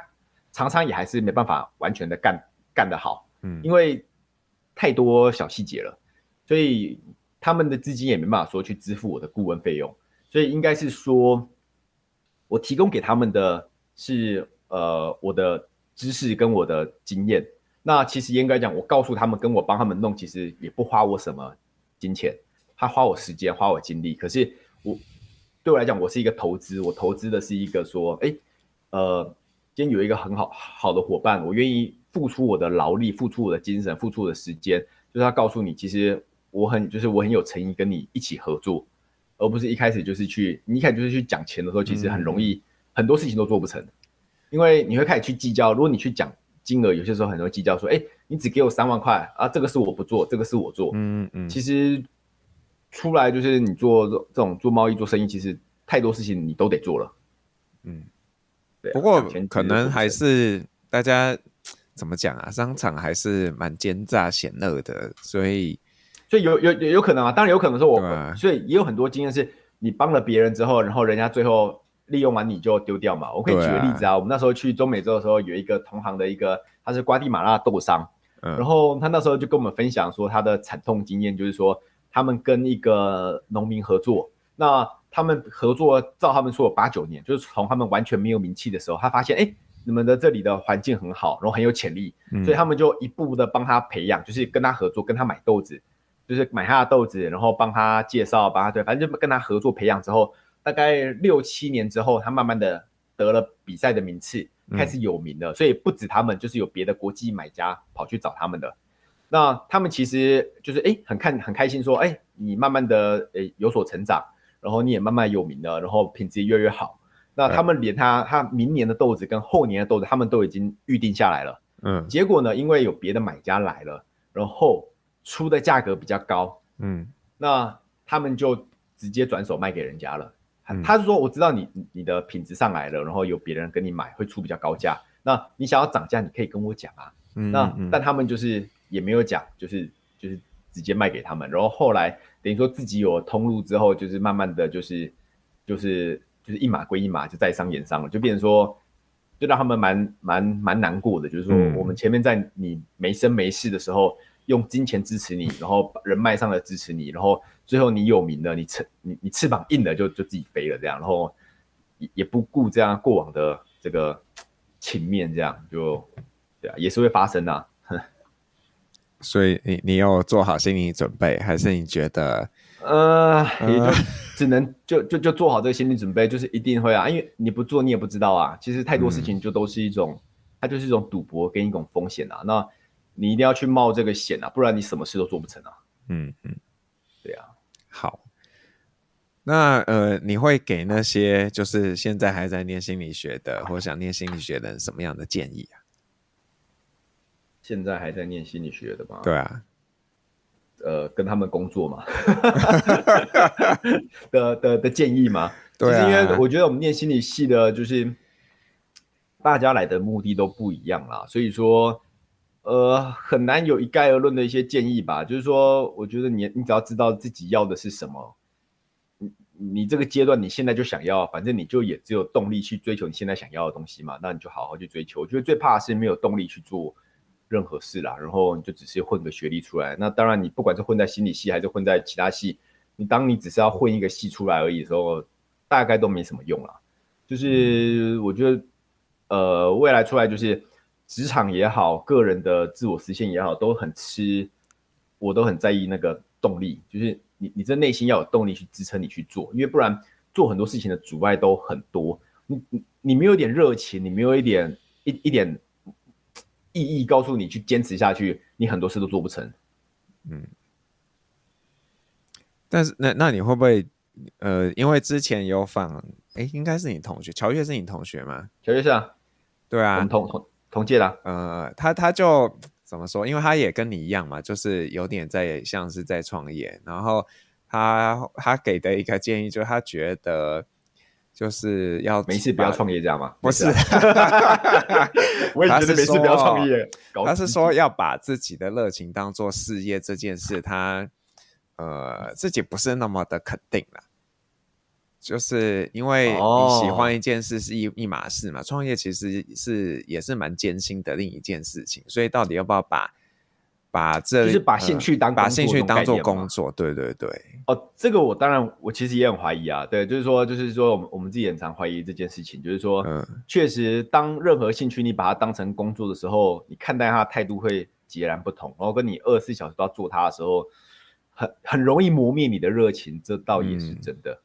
常常也还是没办法完全的干干得好，嗯，因为太多小细节了，所以他们的资金也没办法说去支付我的顾问费用，所以应该是说，我提供给他们的是呃我的知识跟我的经验。那其实严格来讲，我告诉他们跟我帮他们弄，其实也不花我什么金钱，他花我时间，花我精力。可是我对我来讲，我是一个投资，我投资的是一个说，哎，呃。先有一个很好好的伙伴，我愿意付出我的劳力，付出我的精神，付出我的时间，就是要告诉你，其实我很就是我很有诚意跟你一起合作，而不是一开始就是去你一开始就是去讲钱的时候，其实很容易、嗯、很多事情都做不成，因为你会开始去计较。如果你去讲金额，有些时候很容易计较，说，哎，你只给我三万块啊，这个是我不做，这个是我做，嗯嗯，其实出来就是你做这种做贸易做生意，其实太多事情你都得做了，嗯。啊、不过可能还是大家怎么讲啊？商场还是蛮奸诈险恶的，所以所以有有有可能啊，当然有可能是我，啊、所以也有很多经验是你帮了别人之后，然后人家最后利用完你就丢掉嘛。我可以举个例子啊，啊我们那时候去中美洲的时候，有一个同行的一个他是瓜地马拉豆商，嗯、然后他那时候就跟我们分享说他的惨痛经验，就是说他们跟一个农民合作，那。他们合作，照他们说有八九年，就是从他们完全没有名气的时候，他发现，哎，你们的这里的环境很好，然后很有潜力，嗯、所以他们就一步步的帮他培养，就是跟他合作，跟他买豆子，就是买他的豆子，然后帮他介绍，帮他对，反正就跟他合作培养之后，大概六七年之后，他慢慢的得了比赛的名次，开始有名了，嗯、所以不止他们，就是有别的国际买家跑去找他们的，那他们其实就是哎，很看很开心，说，哎，你慢慢的哎有所成长。然后你也慢慢有名了，然后品质也越来越好。那他们连他他明年的豆子跟后年的豆子，他们都已经预定下来了。嗯，结果呢，因为有别的买家来了，然后出的价格比较高，嗯，那他们就直接转手卖给人家了。他是说，我知道你你的品质上来了，然后有别人跟你买会出比较高价，那你想要涨价，你可以跟我讲啊。嗯，那但他们就是也没有讲，就是就是直接卖给他们，然后后来等于说自己有通路之后，就是慢慢的就是就是就是一码归一码，就在商言商了，就变成说，就让他们蛮蛮蛮难过的，就是说我们前面在你没生没势的时候。用金钱支持你，然后人脉上的支持你，然后最后你有名了，你翅你你翅膀硬了就就自己飞了这样，然后也也不顾这样过往的这个情面，这样就对啊，也是会发生的啊。所以你你有做好心理准备，还是你觉得呃，也就只能 就就就做好这个心理准备，就是一定会啊，因为你不做你也不知道啊。其实太多事情就都是一种，嗯、它就是一种赌博跟一种风险啊。那你一定要去冒这个险啊，不然你什么事都做不成啊。嗯嗯，对啊。好，那呃，你会给那些就是现在还在念心理学的，或想念心理学的人什么样的建议啊？现在还在念心理学的吗？对啊。呃，跟他们工作嘛。的的的建议吗？对因为我觉得我们念心理系的，就是大家来的目的都不一样啦，所以说。呃，很难有一概而论的一些建议吧。就是说，我觉得你你只要知道自己要的是什么，你你这个阶段你现在就想要，反正你就也只有动力去追求你现在想要的东西嘛。那你就好好去追求。我觉得最怕的是没有动力去做任何事啦，然后你就只是混个学历出来。那当然，你不管是混在心理系还是混在其他系，你当你只是要混一个系出来而已的时候，大概都没什么用啦。就是我觉得，呃，未来出来就是。职场也好，个人的自我实现也好，都很吃，我都很在意那个动力，就是你你这内心要有动力去支撑你去做，因为不然做很多事情的阻碍都很多。你你你没有一点热情，你没有一点一一点意义告诉你去坚持下去，你很多事都做不成。嗯，但是那那你会不会呃，因为之前有访，哎，应该是你同学，乔月是你同学吗？乔月是啊，对啊，同同。同届啦，呃，他他就怎么说？因为他也跟你一样嘛，就是有点在像是在创业。然后他他给的一个建议就是，他觉得就是要没事不要创业这样吗？不是，我也觉得没事不要创业。他是说要把自己的热情当做事业这件事，他呃自己不是那么的肯定了。就是因为你喜欢一件事是一一码事嘛，创业其实是也是蛮艰辛的另一件事情，所以到底要不要把把这就是把兴趣当、呃、把兴趣当做工作？对对对。哦，这个我当然我其实也很怀疑啊，对，就是说就是说我们我们自己很常怀疑这件事情，就是说，嗯，确实当任何兴趣你把它当成工作的时候，你看待它的态度会截然不同，然后跟你二十四小时都要做它的时候，很很容易磨灭你的热情，这倒也是真的。嗯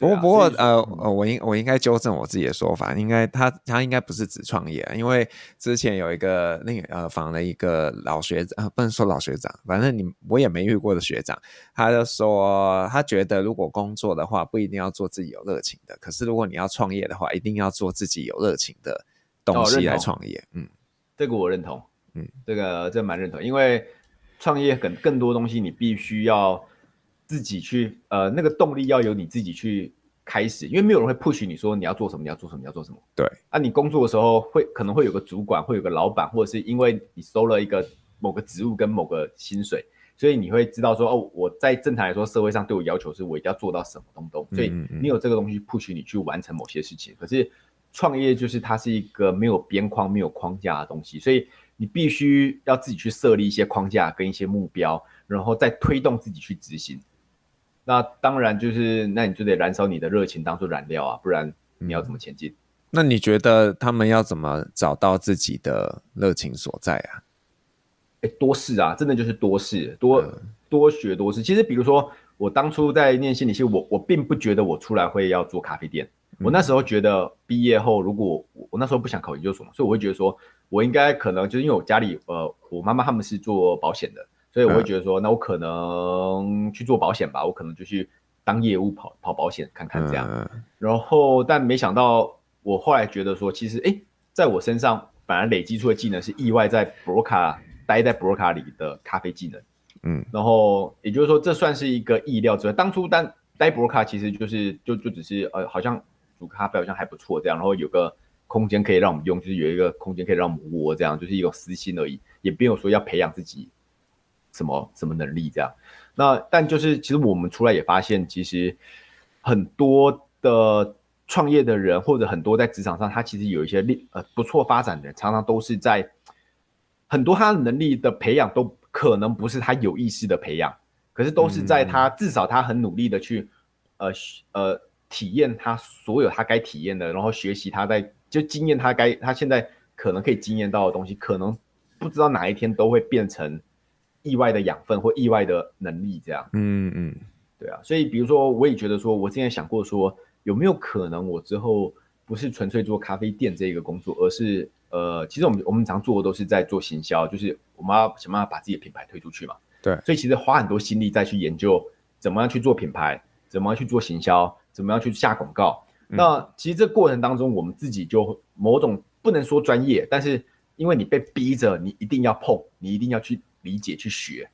不过，不过，呃，呃，我应我应该纠正我自己的说法，应该他他应该不是只创业，因为之前有一个那个呃访了一个老学长，呃，不能说老学长，反正你我也没遇过的学长，他就说他觉得如果工作的话不一定要做自己有热情的，可是如果你要创业的话，一定要做自己有热情的东西来创业。嗯，这个我认同，嗯，这个这蛮认同，因为创业更更多东西你必须要。自己去，呃，那个动力要由你自己去开始，因为没有人会 push 你说你要做什么，你要做什么，你要做什么。对，啊，你工作的时候会可能会有个主管，会有个老板，或者是因为你收了一个某个职务跟某个薪水，所以你会知道说，哦，我在正常来说，社会上对我要求是我一定要做到什么东东，所以你有这个东西 push 你去完成某些事情。可是创业就是它是一个没有边框、没有框架的东西，所以你必须要自己去设立一些框架跟一些目标，然后再推动自己去执行。那当然就是，那你就得燃烧你的热情当做燃料啊，不然你要怎么前进？那你觉得他们要怎么找到自己的热情所在啊？哎、欸，多试啊，真的就是多试，多、嗯、多学多试。其实，比如说我当初在念心理系，我我并不觉得我出来会要做咖啡店。嗯、我那时候觉得毕业后，如果我，我那时候不想考研究所嘛，所以我会觉得说，我应该可能就是因为我家里呃，我妈妈他们是做保险的。所以我会觉得说，那我可能去做保险吧，我可能就去当业务跑跑保险看看这样。嗯、然后但没想到我后来觉得说，其实哎，在我身上反而累积出的技能是意外在布洛卡待在布洛卡里的咖啡技能。嗯，然后也就是说，这算是一个意料之外。当初单待布洛卡其实就是就就只是呃，好像煮咖啡好像还不错这样，然后有个空间可以让我们用，就是有一个空间可以让我们窝这样，就是一种私心而已，也没有说要培养自己什么什么能力这样。那但就是其实我们出来也发现，其实很多的创业的人或者很多在职场上，他其实有一些力呃不错发展的人，常常都是在很多他的能力的培养都。可能不是他有意识的培养，可是都是在他至少他很努力的去，呃呃体验他所有他该体验的，然后学习他在就经验他该他现在可能可以经验到的东西，可能不知道哪一天都会变成意外的养分或意外的能力这样。嗯嗯，对啊，所以比如说我也觉得说，我之前想过说有没有可能我之后不是纯粹做咖啡店这个工作，而是。呃，其实我们我们常做的都是在做行销，就是我们要想办法把自己的品牌推出去嘛。对，所以其实花很多心力再去研究怎么样去做品牌，怎么样去做行销，怎么样去下广告。嗯、那其实这过程当中，我们自己就某种不能说专业，但是因为你被逼着，你一定要碰，你一定要去理解去学，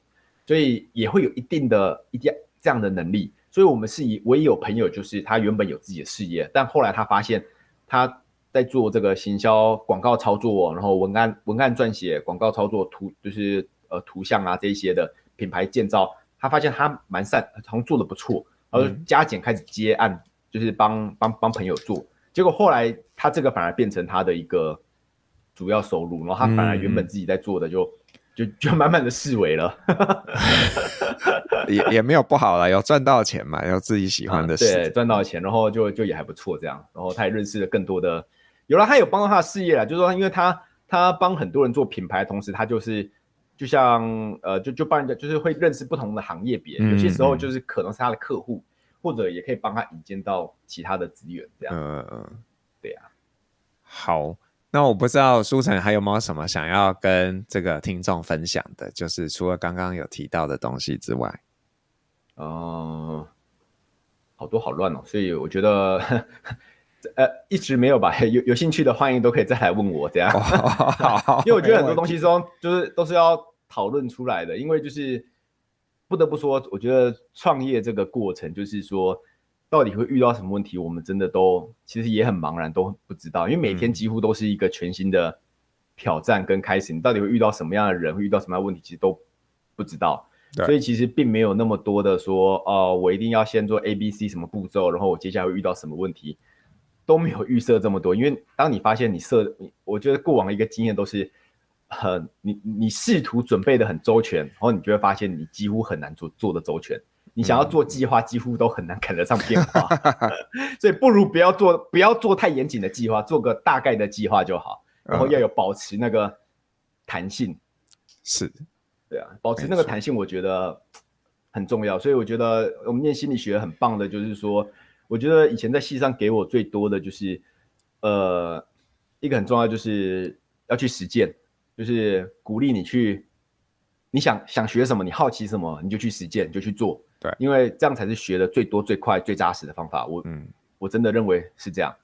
所以也会有一定的一定这样的能力。所以我们是以我也有朋友，就是他原本有自己的事业，但后来他发现他。在做这个行销广告操作，然后文案文案撰写、广告操作图，就是呃图像啊这一些的品牌建造，他发现他蛮善，好像做的不错，然后加减开始接案，嗯、就是帮帮帮朋友做，结果后来他这个反而变成他的一个主要收入，然后他反而原本自己在做的就、嗯、就就慢慢的式微了，也也没有不好了，有赚到钱嘛，有自己喜欢的事，啊、对，赚到钱，然后就就也还不错这样，然后他也认识了更多的。有了，他有帮到他的事业了，就是说，因为他他帮很多人做品牌，同时他就是就像呃，就就帮人家，就是会认识不同的行业别，嗯、有些时候就是可能是他的客户，嗯、或者也可以帮他引荐到其他的资源，这样。嗯嗯，对呀、啊。好，那我不知道书成还有没有什么想要跟这个听众分享的，就是除了刚刚有提到的东西之外，哦，好多好乱哦，所以我觉得。呃，一直没有吧？有有兴趣的，欢迎都可以再来问我这样。因为我觉得很多东西中就是都是要讨论出来的。因为就是不得不说，我觉得创业这个过程，就是说到底会遇到什么问题，我们真的都其实也很茫然，都不知道。因为每天几乎都是一个全新的挑战跟开始，你到底会遇到什么样的人，会遇到什么样的问题，其实都不知道。所以其实并没有那么多的说，哦，我一定要先做 A、B、C 什么步骤，然后我接下来会遇到什么问题。都没有预设这么多，因为当你发现你设，我觉得过往的一个经验都是，很你你试图准备的很周全，然后你就会发现你几乎很难做做的周全。你想要做计划，几乎都很难赶得上变化，所以不如不要做，不要做太严谨的计划，做个大概的计划就好。然后要有保持那个弹性，是，对啊，保持那个弹性，我觉得很重要。所以我觉得我们念心理学很棒的，就是说。我觉得以前在系上给我最多的就是，呃，一个很重要就是要去实践，就是鼓励你去，你想想学什么，你好奇什么，你就去实践，你就去做。对，因为这样才是学的最多、最快、最扎实的方法。我，嗯，我真的认为是这样。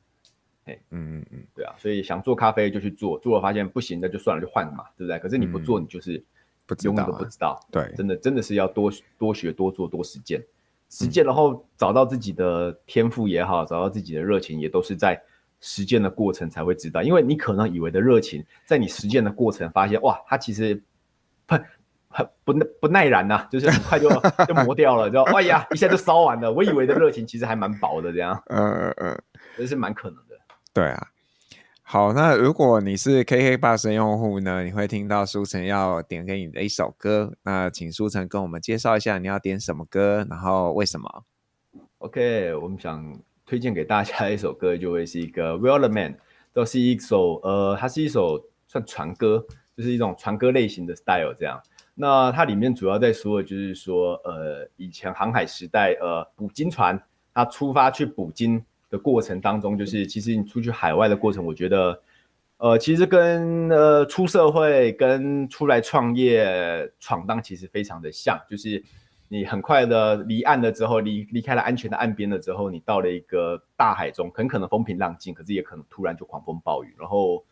哎，嗯嗯嗯，对啊，所以想做咖啡就去做，做了发现不行的就算了，就换嘛，对不对？可是你不做，你就是永远都不知道。对，真的真的是要多多学、多做、多实践。实践，然后找到自己的天赋也好，找到自己的热情，也都是在实践的过程才会知道。因为你可能以为的热情，在你实践的过程发现，哇，它其实很很不不耐燃呐、啊，就是很快就就磨掉了，就哎呀，一下就烧完了。我以为的热情其实还蛮薄的，这样，嗯嗯嗯，这是蛮可能的。对啊。好，那如果你是 KKBOX 的用户呢，你会听到书成要点给你的一首歌。那请书成跟我们介绍一下你要点什么歌，然后为什么？OK，我们想推荐给大家一首歌，就会是一个 We Are The Man，都是一首呃，它是一首算传歌，就是一种传歌类型的 style 这样。那它里面主要在说的就是说，呃，以前航海时代，呃，捕鲸船它出发去捕鲸。的过程当中，就是其实你出去海外的过程，我觉得，呃，其实跟呃出社会跟出来创业闯荡其实非常的像，就是你很快的离岸了之后，离离开了安全的岸边了之后，你到了一个大海中，很可能风平浪静，可是也可能突然就狂风暴雨。然后，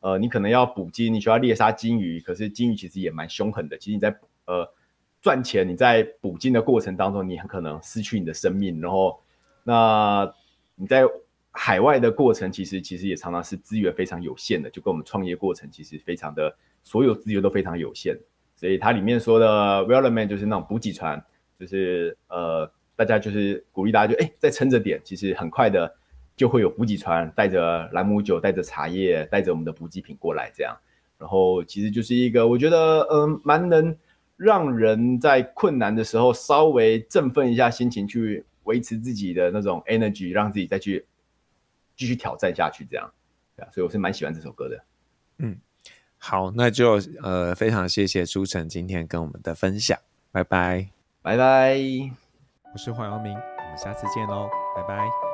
呃，你可能要捕鲸，你需要猎杀鲸鱼，可是鲸鱼其实也蛮凶狠的。其实你在呃赚钱，你在捕鲸的过程当中，你很可能失去你的生命。然后，那你在海外的过程，其实其实也常常是资源非常有限的，就跟我们创业过程其实非常的，所有资源都非常有限。所以它里面说的 Wellerman 就是那种补给船，就是呃，大家就是鼓励大家就哎，再撑着点，其实很快的就会有补给船带着兰姆酒、带着茶叶、带着我们的补给品过来这样。然后其实就是一个我觉得嗯，蛮能让人在困难的时候稍微振奋一下心情，去维持自己的那种 energy，让自己再去继续挑战下去这样。对啊，所以我是蛮喜欢这首歌的。嗯。好，那就呃非常谢谢朱晨今天跟我们的分享，拜拜，拜拜，我是黄耀明，我们下次见喽，拜拜。